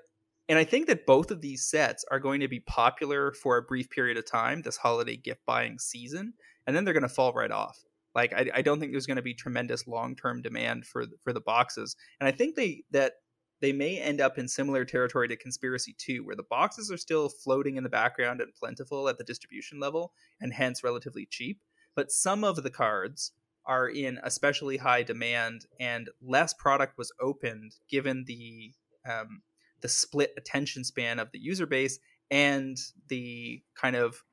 and I think that both of these sets are going to be popular for a brief period of time, this holiday gift buying season, and then they're going to fall right off. Like I, I don't think there's going to be tremendous long term demand for for the boxes, and I think they that they may end up in similar territory to Conspiracy 2, where the boxes are still floating in the background and plentiful at the distribution level, and hence relatively cheap. But some of the cards are in especially high demand, and less product was opened given the um, the split attention span of the user base and the kind of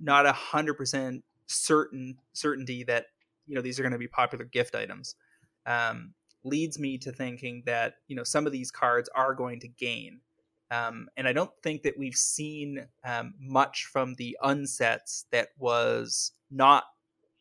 not a hundred percent certain certainty that you know these are going to be popular gift items um, leads me to thinking that you know some of these cards are going to gain um, and I don't think that we've seen um, much from the unsets that was not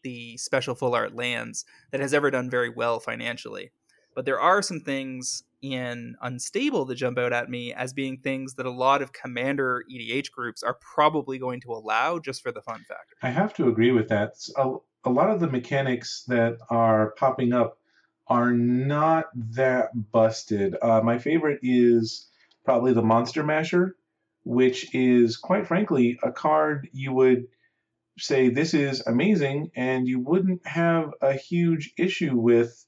the special full art lands that has ever done very well financially. But there are some things in Unstable that jump out at me as being things that a lot of commander EDH groups are probably going to allow just for the fun factor. I have to agree with that. A, a lot of the mechanics that are popping up are not that busted. Uh, my favorite is probably the Monster Masher, which is quite frankly a card you would say this is amazing, and you wouldn't have a huge issue with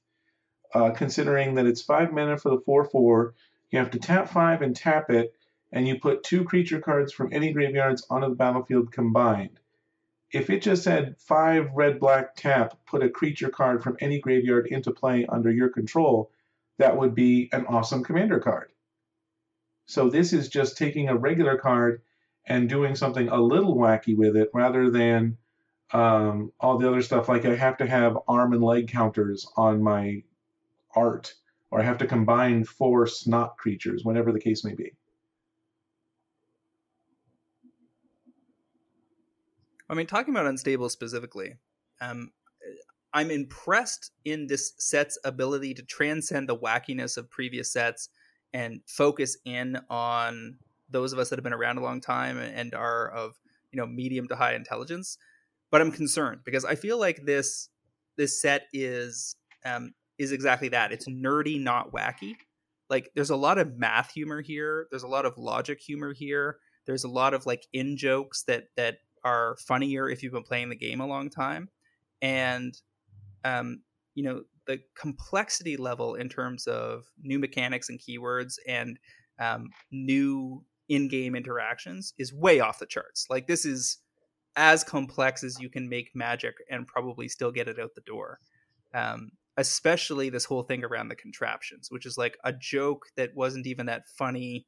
uh, considering that it's five mana for the 4 4. You have to tap five and tap it, and you put two creature cards from any graveyards onto the battlefield combined. If it just said five red black tap, put a creature card from any graveyard into play under your control, that would be an awesome commander card. So this is just taking a regular card and doing something a little wacky with it rather than um, all the other stuff. Like I have to have arm and leg counters on my art, or I have to combine four snot creatures, whatever the case may be. I mean, talking about unstable specifically, um, I'm impressed in this set's ability to transcend the wackiness of previous sets and focus in on those of us that have been around a long time and are of you know medium to high intelligence but i'm concerned because i feel like this this set is um is exactly that it's nerdy not wacky like there's a lot of math humor here there's a lot of logic humor here there's a lot of like in jokes that that are funnier if you've been playing the game a long time and um you know the complexity level in terms of new mechanics and keywords and um, new in-game interactions is way off the charts. Like this is as complex as you can make magic and probably still get it out the door. Um, especially this whole thing around the contraptions, which is like a joke that wasn't even that funny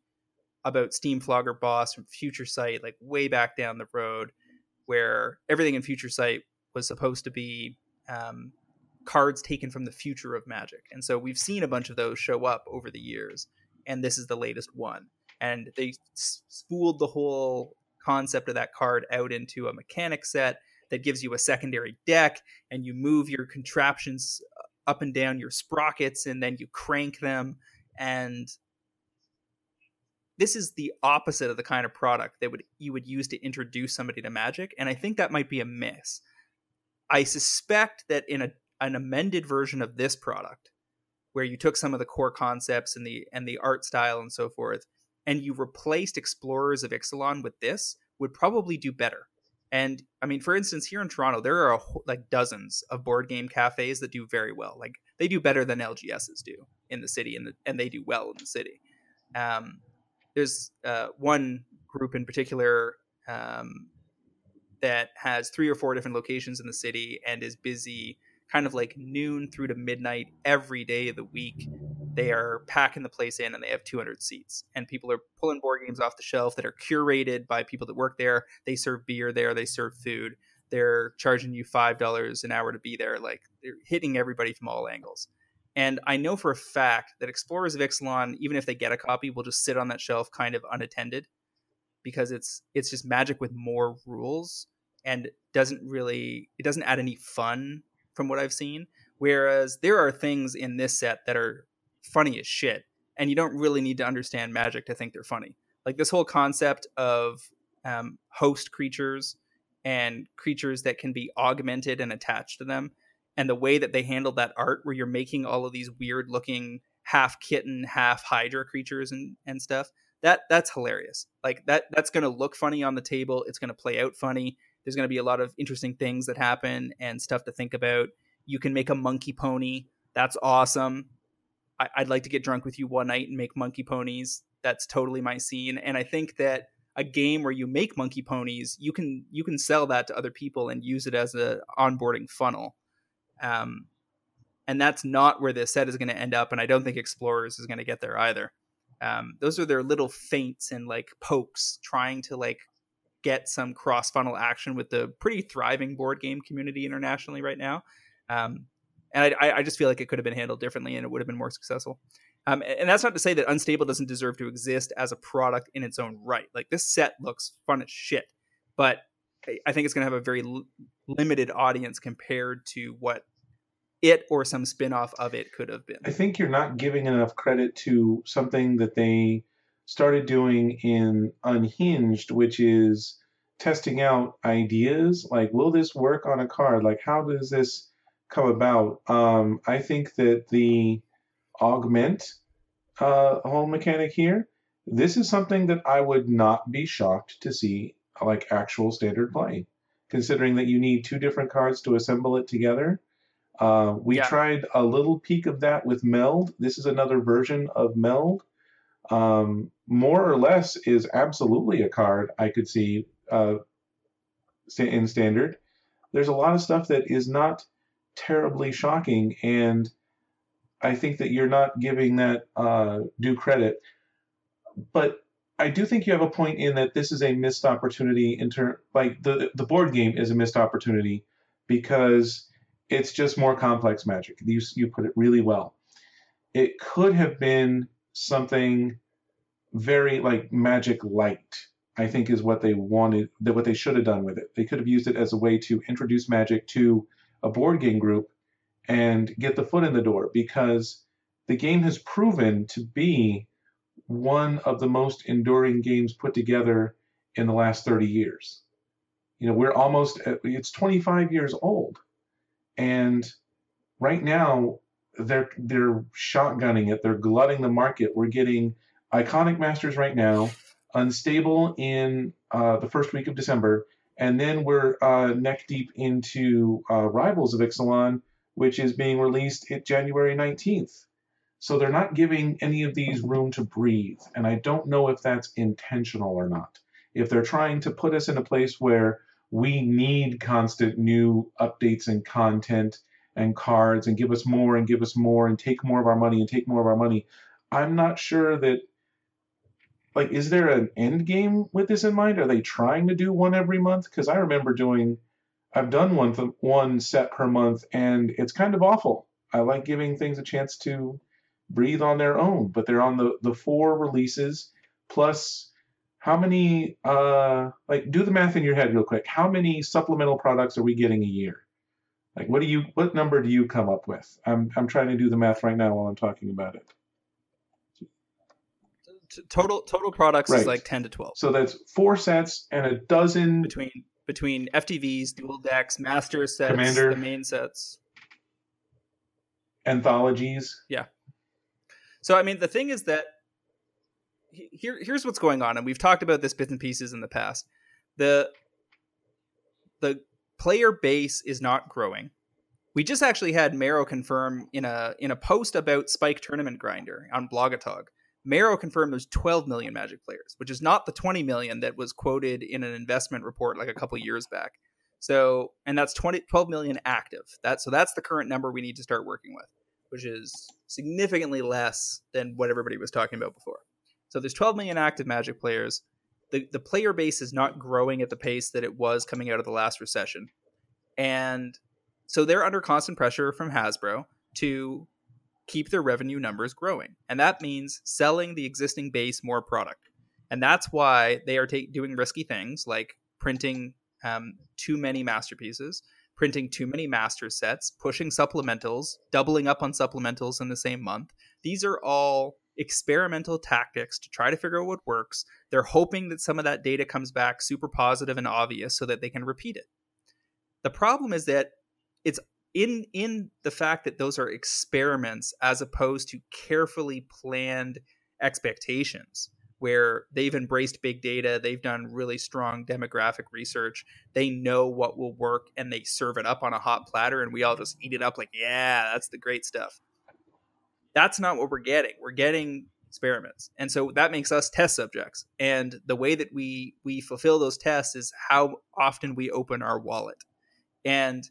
about Steamflogger Boss from Future Sight, like way back down the road, where everything in Future Sight was supposed to be um, cards taken from the future of magic. And so we've seen a bunch of those show up over the years, and this is the latest one. And they spooled the whole concept of that card out into a mechanic set that gives you a secondary deck, and you move your contraptions up and down your sprockets, and then you crank them. And this is the opposite of the kind of product that would you would use to introduce somebody to magic and i think that might be a miss i suspect that in a an amended version of this product where you took some of the core concepts and the and the art style and so forth and you replaced explorers of ixalan with this would probably do better and i mean for instance here in toronto there are a, like dozens of board game cafes that do very well. Like they do better than lgs's do in the city and, the, and they do well in the city. Um, there's uh, one group in particular um, that has three or four different locations in the city and is busy kind of like noon through to midnight every day of the week. They are packing the place in and they have 200 seats. And people are pulling board games off the shelf that are curated by people that work there. They serve beer there, they serve food. They're charging you $5 an hour to be there. Like they're hitting everybody from all angles. And I know for a fact that Explorers of Ixalan, even if they get a copy, will just sit on that shelf kind of unattended because it's it's just magic with more rules and doesn't really it doesn't add any fun from what I've seen. Whereas there are things in this set that are funny as shit, and you don't really need to understand magic to think they're funny. Like this whole concept of um, host creatures and creatures that can be augmented and attached to them, and the way that they handled that art, where you're making all of these weird looking half kitten, half hydra creatures and and stuff. That that's hilarious. Like that that's going to look funny on the table. It's going to play out funny there's going to be a lot of interesting things that happen and stuff to think about. You can make a monkey pony. That's awesome. I, would like to get drunk with you one night and make monkey ponies. That's totally my scene. And I think that a game where you make monkey ponies, you can you can sell that to other people and use it as a onboarding funnel. Um, and that's not where this set is going to end up. And I don't think Explorers is going to get there either. Um, those are their little feints and like pokes trying to like get some cross funnel action with the pretty thriving board game community internationally right now. Um, and I, I, just feel like it could have been handled differently and it would have been more successful. Um, and that's not to say that Unstable doesn't deserve to exist as a product in its own right. Like this set looks fun as shit, but I think it's going to have a very l- limited audience compared to what it or some spin-off of it could have been. I think you're not giving enough credit to something that they started doing in Unhinged, which is testing out ideas like will this work on a card? Like how does this come about? Um, I think that the augment uh, whole mechanic here, this is something that I would not be shocked to see like actual standard play, considering that you need two different cards to assemble it together uh, we yeah. tried a little peek of that with Meld. This is another version of Meld. Um, more or less is absolutely a card I could see uh, in standard. There's a lot of stuff that is not terribly shocking, and I think that you're not giving that uh, due credit. But I do think you have a point in that this is a missed opportunity in turn. Like the the board game is a missed opportunity because it's just more complex magic. You, you put it really well. It could have been something very like magic light, I think is what they wanted, that what they should have done with it. They could have used it as a way to introduce magic to a board game group and get the foot in the door because the game has proven to be one of the most enduring games put together in the last 30 years. You know, we're almost, uh, it's 25 years old and right now, they're they're shotgunning it. They're glutting the market. We're getting iconic masters right now, unstable in uh, the first week of December, and then we're uh, neck deep into uh, Rivals of Ixalan, which is being released at January 19th. So they're not giving any of these room to breathe, and I don't know if that's intentional or not. If they're trying to put us in a place where we need constant new updates and content and cards and give us more and give us more and take more of our money and take more of our money. I'm not sure that like is there an end game with this in mind? Are they trying to do one every month? Because I remember doing I've done one one set per month and it's kind of awful. I like giving things a chance to breathe on their own, but they're on the the four releases plus how many uh like do the math in your head real quick how many supplemental products are we getting a year like what do you what number do you come up with i'm i'm trying to do the math right now while i'm talking about it total total products right. is like 10 to 12 so that's four sets and a dozen between between ftvs dual decks master sets Commander, the main sets anthologies yeah so i mean the thing is that here here's what's going on, and we've talked about this bits and pieces in the past. The the player base is not growing. We just actually had Maro confirm in a in a post about Spike Tournament Grinder on Blogatog. Maro confirmed there's 12 million Magic players, which is not the 20 million that was quoted in an investment report like a couple years back. So, and that's 20, 12 million active. That so that's the current number we need to start working with, which is significantly less than what everybody was talking about before. So there's 12 million active Magic players. The the player base is not growing at the pace that it was coming out of the last recession, and so they're under constant pressure from Hasbro to keep their revenue numbers growing, and that means selling the existing base more product, and that's why they are doing risky things like printing um, too many masterpieces, printing too many master sets, pushing supplementals, doubling up on supplementals in the same month. These are all experimental tactics to try to figure out what works. They're hoping that some of that data comes back super positive and obvious so that they can repeat it. The problem is that it's in in the fact that those are experiments as opposed to carefully planned expectations where they've embraced big data, they've done really strong demographic research, they know what will work and they serve it up on a hot platter and we all just eat it up like, yeah, that's the great stuff. That's not what we're getting. We're getting experiments. And so that makes us test subjects. And the way that we we fulfill those tests is how often we open our wallet. And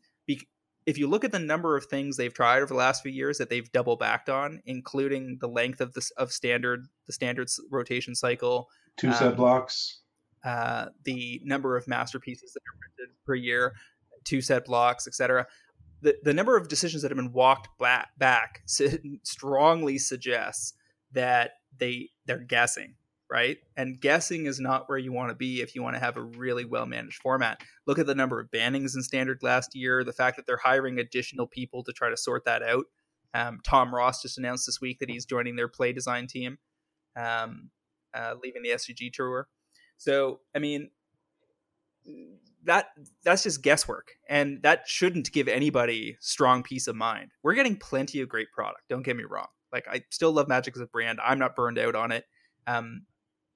if you look at the number of things they've tried over the last few years that they've double backed on, including the length of this of standard the standard rotation cycle, two set um, blocks, uh, the number of masterpieces that are printed per year, two set blocks, etc. The the number of decisions that have been walked back, back strongly suggests that they they're guessing right? And guessing is not where you want to be if you want to have a really well managed format. Look at the number of bannings in standard last year, the fact that they're hiring additional people to try to sort that out. Um, Tom Ross just announced this week that he's joining their play design team, um, uh, leaving the SCG tour. So, I mean, that that's just guesswork, and that shouldn't give anybody strong peace of mind. We're getting plenty of great product. Don't get me wrong. Like I still love Magic as a brand. I'm not burned out on it. Um,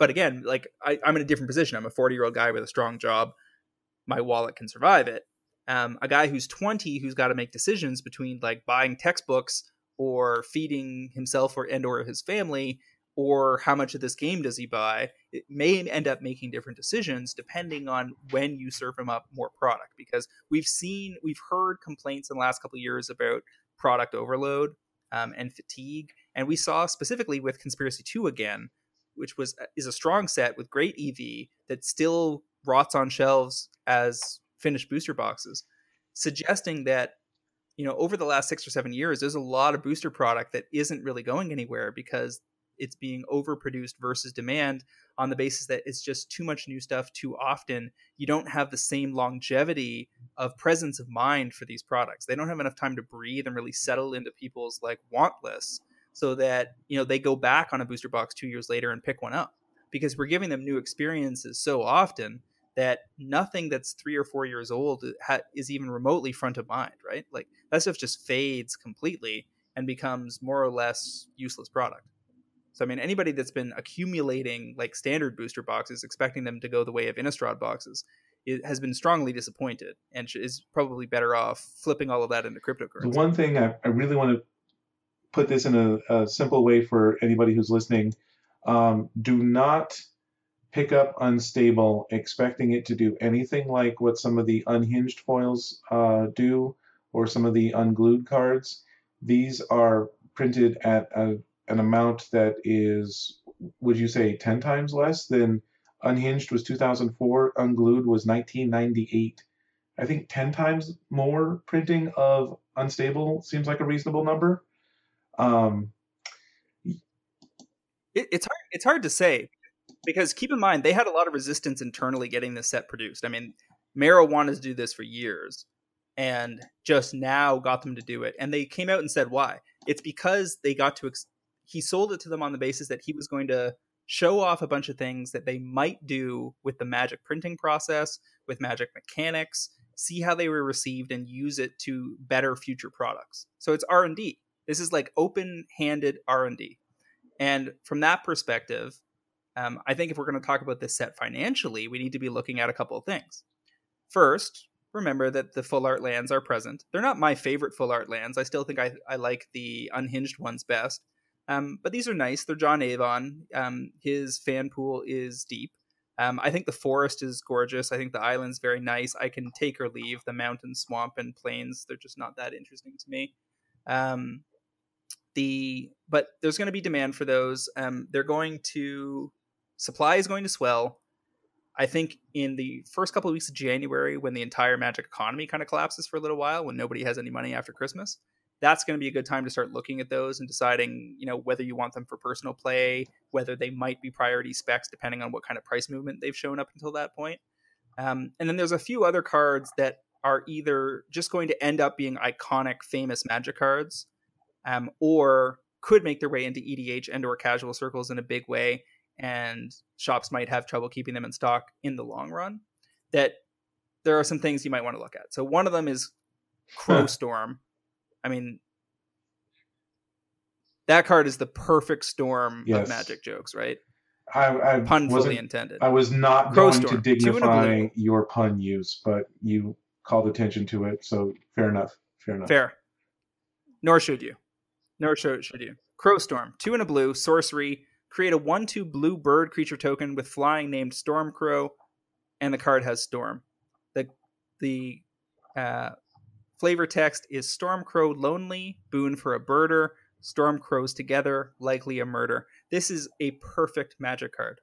but again, like I, am in a different position. I'm a 40 year old guy with a strong job. My wallet can survive it. Um, a guy who's 20 who's got to make decisions between like buying textbooks or feeding himself or and or his family or how much of this game does he buy it may end up making different decisions depending on when you serve him up more product because we've seen we've heard complaints in the last couple of years about product overload um, and fatigue and we saw specifically with conspiracy 2 again which was uh, is a strong set with great EV that still rots on shelves as finished booster boxes, suggesting that you know over the last six or seven years, there's a lot of booster product that isn't really going anywhere because it's being overproduced versus demand on the basis that it's just too much new stuff too often. You don't have the same longevity of presence of mind for these products. They don't have enough time to breathe and really settle into people's like want lists so that you know they go back on a booster box two years later and pick one up because we're giving them new experiences so often that nothing that's three or four years old is even remotely front of mind right like that stuff just fades completely and becomes more or less useless product so i mean anybody that's been accumulating like standard booster boxes expecting them to go the way of innistrad boxes has been strongly disappointed and is probably better off flipping all of that into cryptocurrency. The one thing I, I really want to put this in a, a simple way for anybody who's listening. Um, do not pick up unstable expecting it to do anything like what some of the unhinged foils uh, do or some of the unglued cards. These are printed at a, an amount that is, would you say, 10 times less than unhinged was 2004, unglued was 1998. I think 10 times more printing of unstable seems like a reasonable number. Um, it, it's hard. It's hard to say because keep in mind they had a lot of resistance internally getting this set produced. I mean, Maro wanted to do this for years, and just now got them to do it. And they came out and said why. It's because they got to. Ex- he sold it to them on the basis that he was going to show off a bunch of things that they might do with the magic printing process, with magic mechanics, see how they were received, and use it to better future products. So it's R and D. This is like open-handed R&D. And from that perspective, um, I think if we're going to talk about this set financially, we need to be looking at a couple of things. First, remember that the full art lands are present. They're not my favorite full art lands. I still think I, I like the unhinged ones best. Um, but these are nice. They're John Avon. Um, his fan pool is deep. Um, I think the forest is gorgeous. I think the island's very nice. I can take or leave the mountain, swamp, and plains. They're just not that interesting to me. Um, the but there's going to be demand for those. Um, they're going to supply is going to swell. I think in the first couple of weeks of January, when the entire Magic economy kind of collapses for a little while, when nobody has any money after Christmas, that's going to be a good time to start looking at those and deciding, you know, whether you want them for personal play, whether they might be priority specs depending on what kind of price movement they've shown up until that point. Um, and then there's a few other cards that are either just going to end up being iconic, famous Magic cards, um, or could make their way into EDH and or casual circles in a big way, and shops might have trouble keeping them in stock in the long run. That there are some things you might want to look at. So one of them is Crowstorm. I mean, that card is the perfect storm yes. of magic jokes, right? I, I pun fully intended. I was not going to dignify your pun use, but you called attention to it, so fair enough. Fair enough. Fair. Nor should you. Nor should, should you. Crowstorm, two and a blue, sorcery. Create a 1 2 blue bird creature token with flying named Stormcrow, and the card has Storm. The, the uh, Flavor text is Stormcrow lonely, boon for a birder, Stormcrows together, likely a murder. This is a perfect magic card.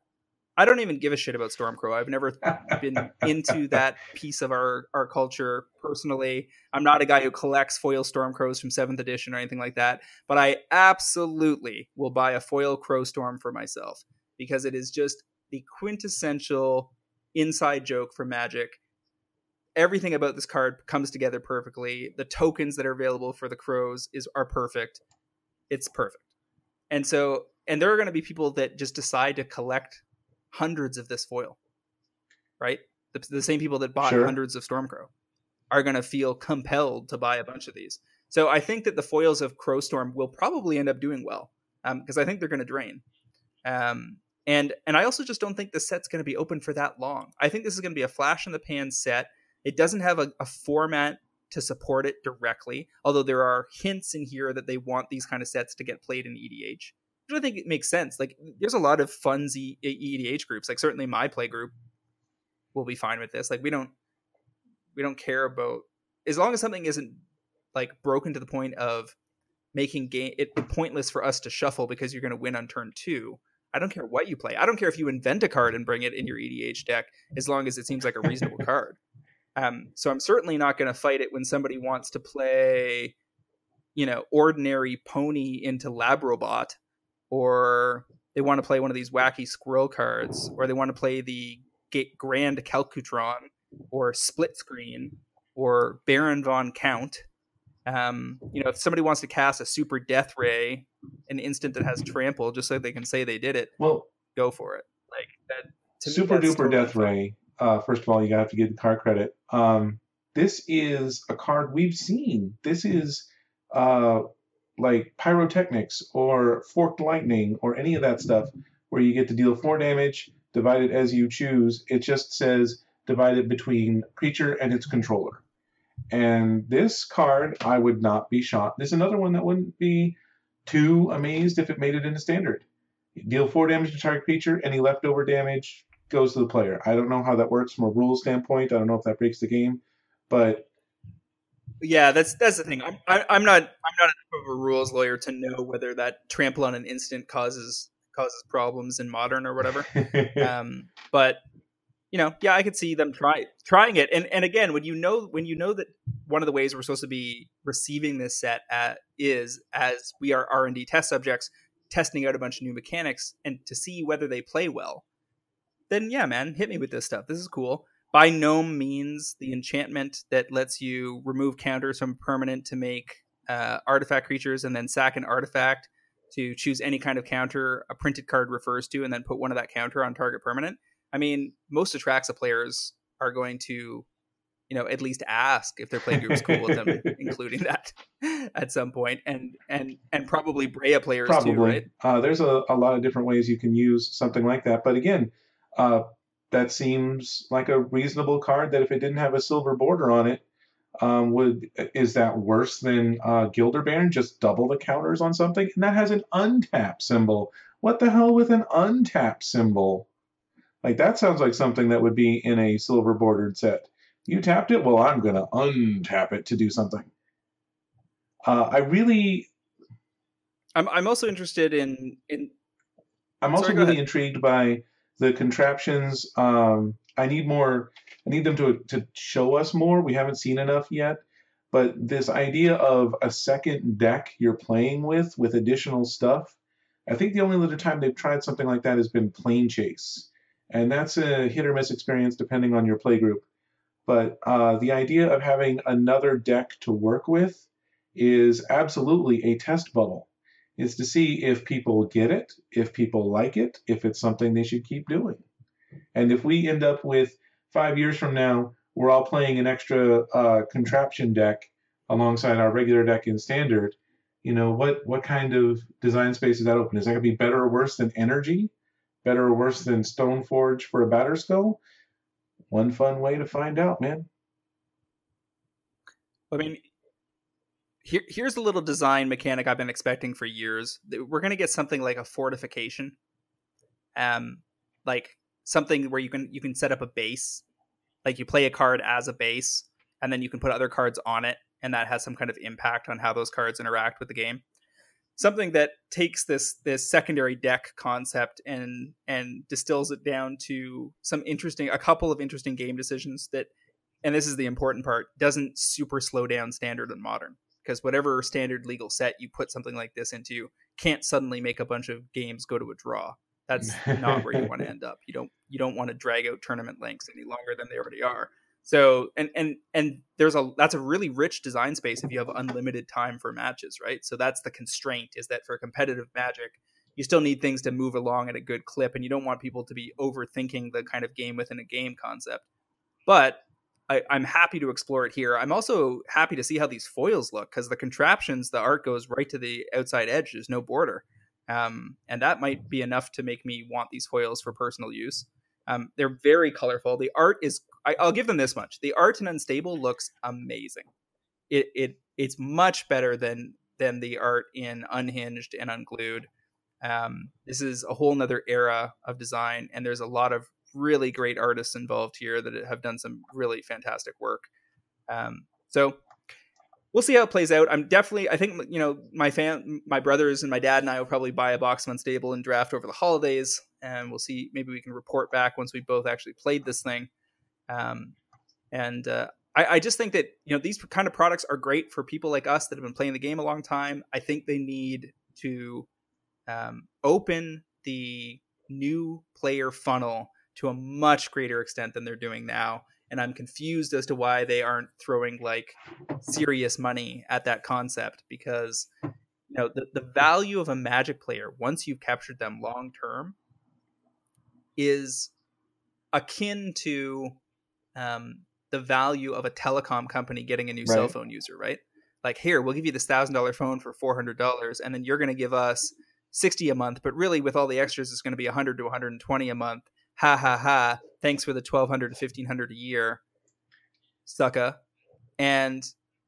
I don't even give a shit about Stormcrow. I've never been into that piece of our, our culture personally. I'm not a guy who collects foil Stormcrows from 7th edition or anything like that, but I absolutely will buy a foil Crow Storm for myself because it is just the quintessential inside joke for Magic. Everything about this card comes together perfectly. The tokens that are available for the crows is are perfect. It's perfect. And so and there are going to be people that just decide to collect hundreds of this foil. Right? The, the same people that bought sure. hundreds of Stormcrow are going to feel compelled to buy a bunch of these. So I think that the foils of Crowstorm will probably end up doing well because um, I think they're going to drain. Um, and and I also just don't think the set's going to be open for that long. I think this is going to be a flash in the pan set. It doesn't have a, a format to support it directly, although there are hints in here that they want these kind of sets to get played in EDH. I think it makes sense. Like there's a lot of fun Z- EDH groups. Like certainly my play group will be fine with this. Like we don't we don't care about as long as something isn't like broken to the point of making game it pointless for us to shuffle because you're going to win on turn two I don't care what you play. I don't care if you invent a card and bring it in your EDH deck, as long as it seems like a reasonable card. Um, so I'm certainly not going to fight it when somebody wants to play, you know, ordinary pony into Labrobot, or they want to play one of these wacky squirrel cards, or they want to play the Grand Calcutron, or Split Screen, or Baron von Count. Um, you know, if somebody wants to cast a super death ray, an instant that has trample, just so they can say they did it, well, go for it. Like that. super duper totally death fun. ray. Uh, first of all, you got to give the card credit. Um, this is a card we've seen. This is uh, like pyrotechnics or forked lightning or any of that stuff where you get to deal four damage, divide it as you choose. It just says divide it between creature and its controller. And this card, I would not be shocked. There's another one that wouldn't be too amazed if it made it into standard. deal four damage to target creature, any leftover damage goes to the player. I don't know how that works from a rules standpoint. I don't know if that breaks the game, but yeah, that's that's the thing. I'm I, I'm not I'm not enough of a rules lawyer to know whether that trample on an instant causes causes problems in modern or whatever. um, but you know, yeah, I could see them try trying it. And and again, when you know when you know that one of the ways we're supposed to be receiving this set at is as we are R and D test subjects, testing out a bunch of new mechanics and to see whether they play well. Then yeah, man, hit me with this stuff. This is cool. By no means the enchantment that lets you remove counters from permanent to make uh, artifact creatures and then sack an artifact to choose any kind of counter a printed card refers to and then put one of that counter on target permanent I mean, most Atraxa players are going to, you know, at least ask if their play is cool with them, including that at some point, and and and probably Breya players probably. too, right? Uh, there's a, a lot of different ways you can use something like that, but again, uh, that seems like a reasonable card. That if it didn't have a silver border on it, um, would is that worse than uh, Gilder Bairn? Just double the counters on something, and that has an untap symbol. What the hell with an untap symbol? Like that sounds like something that would be in a silver bordered set. You tapped it? Well, I'm going to untap it to do something. Uh, I really. I'm I'm also interested in in. I'm also Sorry, really intrigued by the contraptions. Um, I need more. I need them to to show us more. We haven't seen enough yet. But this idea of a second deck you're playing with with additional stuff, I think the only other time they've tried something like that has been Planechase and that's a hit or miss experience depending on your playgroup. But uh, the idea of having another deck to work with is absolutely a test bubble. Is to see if people get it, if people like it, if it's something they should keep doing. And if we end up with five years from now, we're all playing an extra uh, contraption deck alongside our regular deck in standard, you know, what what kind of design space is that open? Is that going to be better or worse than energy? better or worse than Stoneforge for a Batterskull? One fun way to find out, man. I mean, here, here's a little design mechanic I've been expecting for years. We're gonna get something like a fortification, um, like something where you can you can set up a base, like you play a card as a base, and then you can put other cards on it and that has some kind of impact on how those cards interact with the game. Something that takes this this secondary deck concept and and distills it down to some interesting a couple of interesting game decisions that and this is the important part doesn't super slow down standard and modern because whatever standard legal set you put something like this into can't suddenly make a bunch of games go to a draw that's not where you want to end up you don't you don't want to drag out tournament lengths any longer than they already are so and and and there's a that's a really rich design space if you have unlimited time for matches, right? So that's the constraint is that for competitive magic, you still need things to move along at a good clip and you don't want people to be overthinking the kind of game within a game concept. But I, am happy to explore it here. I'm also happy to see how these foils look because the contraptions, the art goes right to the outside edge. There's no border. Um, and that might be enough to make me want these foils for personal use. Um, they're very colorful. The art is I, will give them this much: the art in Unstable looks amazing. It it it's much better than than the art in Unhinged and Unglued. Um, this is a whole nother era of design, and there's a lot of really great artists involved here that have done some really fantastic work. Um, so we'll see how it plays out. I'm definitely, I think, you know, my fan, my brothers and my dad and I will probably buy a box of Unstable and draft over the holidays, and we'll see. Maybe we can report back once we both actually played this thing. Um, and uh, I, I just think that you know these kind of products are great for people like us that have been playing the game a long time. I think they need to um, open the new player funnel to a much greater extent than they're doing now and I'm confused as to why they aren't throwing like serious money at that concept because you know the, the value of a magic player once you've captured them long term is akin to um, the value of a telecom company getting a new right. cell phone user right like here we'll give you this thousand dollar phone for four hundred dollars and then you're going to give us 60 a month but really with all the extras it's going to be 100 to 120 a month ha ha ha. Thanks for the 1200 to 1500 a year sucka. And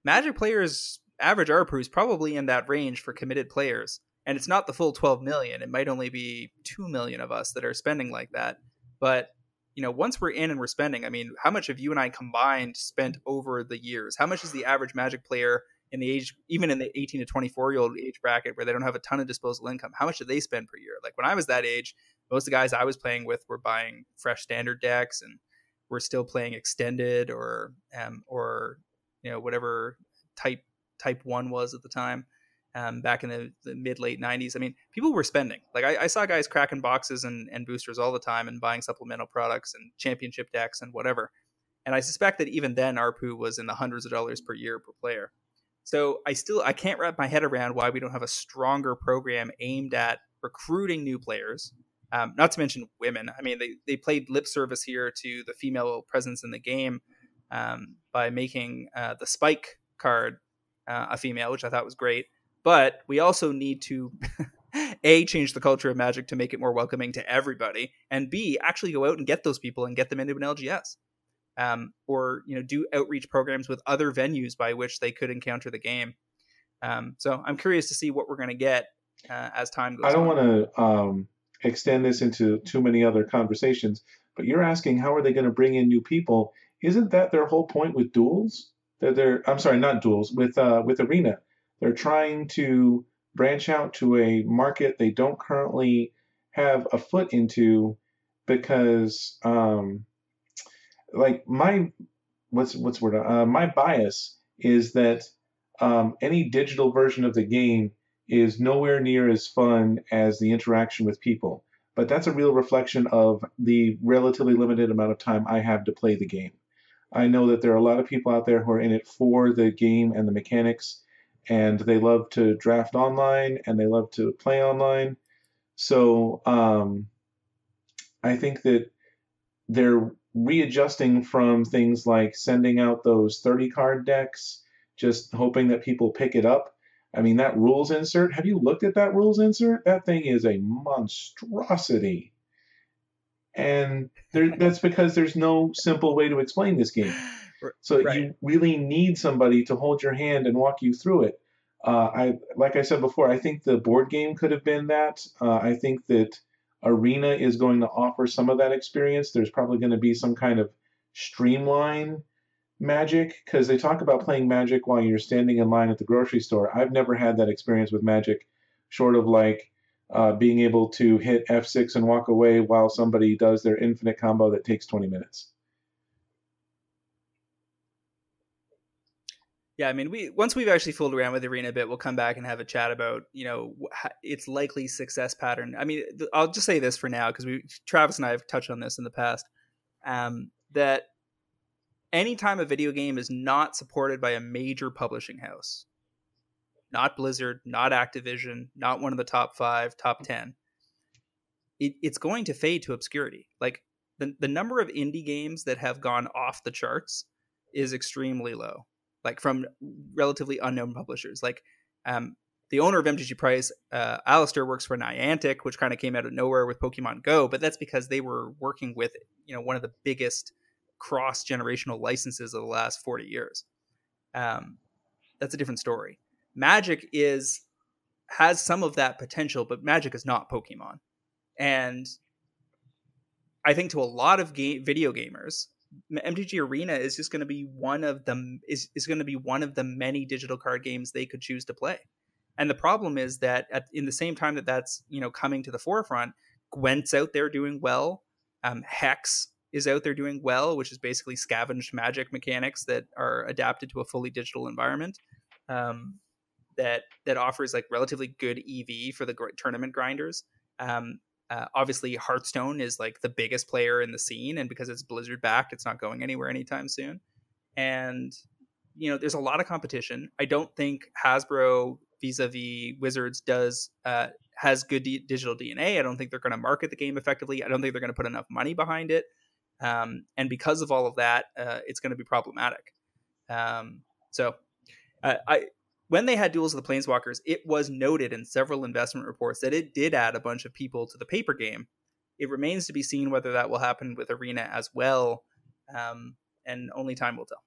magic players average ARPU is probably in that range for committed players. And it's not the full 12 million. It might only be 2 million of us that are spending like that. But you know once we're in and we're spending i mean how much have you and i combined spent over the years? How much is the average magic player in the age even in the 18 to 24 year old age bracket where they don't have a ton of disposable income how much do they spend per year? Like when i was that age most of the guys I was playing with were buying fresh standard decks and were still playing extended or um, or you know whatever type type one was at the time um, back in the, the mid late 90s. I mean, people were spending. Like I, I, saw guys cracking boxes and, and boosters all the time and buying supplemental products and championship decks and whatever. And I suspect that even then ARPU was in the hundreds of dollars per year per player. So I still I can't wrap my head around why we don't have a stronger program aimed at recruiting new players um, not to mention women. I mean, they, they played lip service here to the female presence in the game um, by making uh, the spike card uh, a female, which I thought was great. But we also need to a change the culture of Magic to make it more welcoming to everybody, and b actually go out and get those people and get them into an LGS, um, or you know do outreach programs with other venues by which they could encounter the game. Um, so I'm curious to see what we're going to get uh, as time goes. I don't want to um, extend this into too many other conversations, but you're asking how are they going to bring in new people? Isn't that their whole point with duels? That they're I'm sorry, not duels with uh, with arena. They're trying to branch out to a market they don't currently have a foot into because um, like my what's what's word uh, my bias is that um, any digital version of the game is nowhere near as fun as the interaction with people. But that's a real reflection of the relatively limited amount of time I have to play the game. I know that there are a lot of people out there who are in it for the game and the mechanics, and they love to draft online and they love to play online. So um, I think that they're readjusting from things like sending out those 30 card decks, just hoping that people pick it up, I mean, that rules insert, have you looked at that rules insert? That thing is a monstrosity. And there, that's because there's no simple way to explain this game. So right. you really need somebody to hold your hand and walk you through it. Uh, I like I said before, I think the board game could have been that. Uh, I think that Arena is going to offer some of that experience. There's probably going to be some kind of streamline Magic because they talk about playing Magic while you're standing in line at the grocery store. I've never had that experience with Magic, short of like uh, being able to hit F6 and walk away while somebody does their infinite combo that takes 20 minutes. Yeah, I mean, we once we've actually fooled around with Arena a bit, we'll come back and have a chat about you know its likely success pattern. I mean, I'll just say this for now because we Travis and I have touched on this in the past. Um, that anytime a video game is not supported by a major publishing house, not Blizzard, not Activision, not one of the top five, top ten, it, it's going to fade to obscurity. Like the the number of indie games that have gone off the charts is extremely low like from relatively unknown publishers. Like um, the owner of MTG Price, uh, Alistair, works for Niantic, which kind of came out of nowhere with Pokemon Go, but that's because they were working with you know one of the biggest cross generational licenses of the last forty years. Um, that's a different story. Magic is has some of that potential, but Magic is not Pokemon, and I think to a lot of video gamers, MTG Arena is just going to be one of them is is going to be one of the many digital card games they could choose to play. And the problem is that at, in the same time that that's you know coming to the forefront, Gwent's out there doing well. Um, Hex is out there doing well, which is basically scavenged magic mechanics that are adapted to a fully digital environment. Um, that that offers like relatively good EV for the tournament grinders. Um, uh, obviously, Hearthstone is like the biggest player in the scene, and because it's Blizzard backed, it's not going anywhere anytime soon. And you know, there's a lot of competition. I don't think Hasbro vis-a-vis Wizards does uh, has good d- digital DNA. I don't think they're going to market the game effectively. I don't think they're going to put enough money behind it. Um, and because of all of that, uh, it's going to be problematic. Um, so, uh, I when they had Duels of the Planeswalkers, it was noted in several investment reports that it did add a bunch of people to the paper game. It remains to be seen whether that will happen with Arena as well, um, and only time will tell.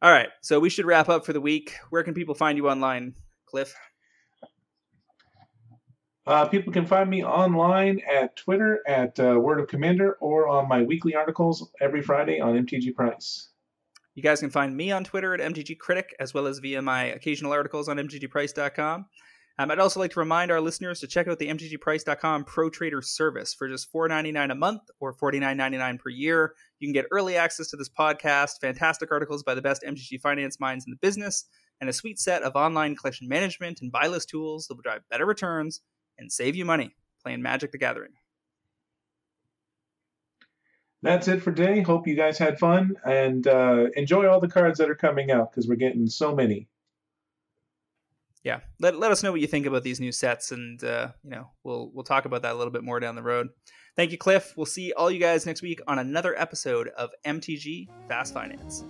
All right, so we should wrap up for the week. Where can people find you online, Cliff? Uh, people can find me online at Twitter at uh, Word of Commander or on my weekly articles every Friday on MTG Price. You guys can find me on Twitter at MTG Critic, as well as via my occasional articles on MTGPrice.com. Um, I'd also like to remind our listeners to check out the MTGPrice.com Pro Trader service for just $4.99 a month or $49.99 per year. You can get early access to this podcast, fantastic articles by the best MTG finance minds in the business, and a sweet set of online collection management and buy list tools that will drive better returns and save you money playing Magic the Gathering that's it for today. Hope you guys had fun and uh, enjoy all the cards that are coming out because we're getting so many. Yeah, let, let us know what you think about these new sets, and uh, you know we'll we'll talk about that a little bit more down the road. Thank you, Cliff. We'll see all you guys next week on another episode of MTG Fast Finance.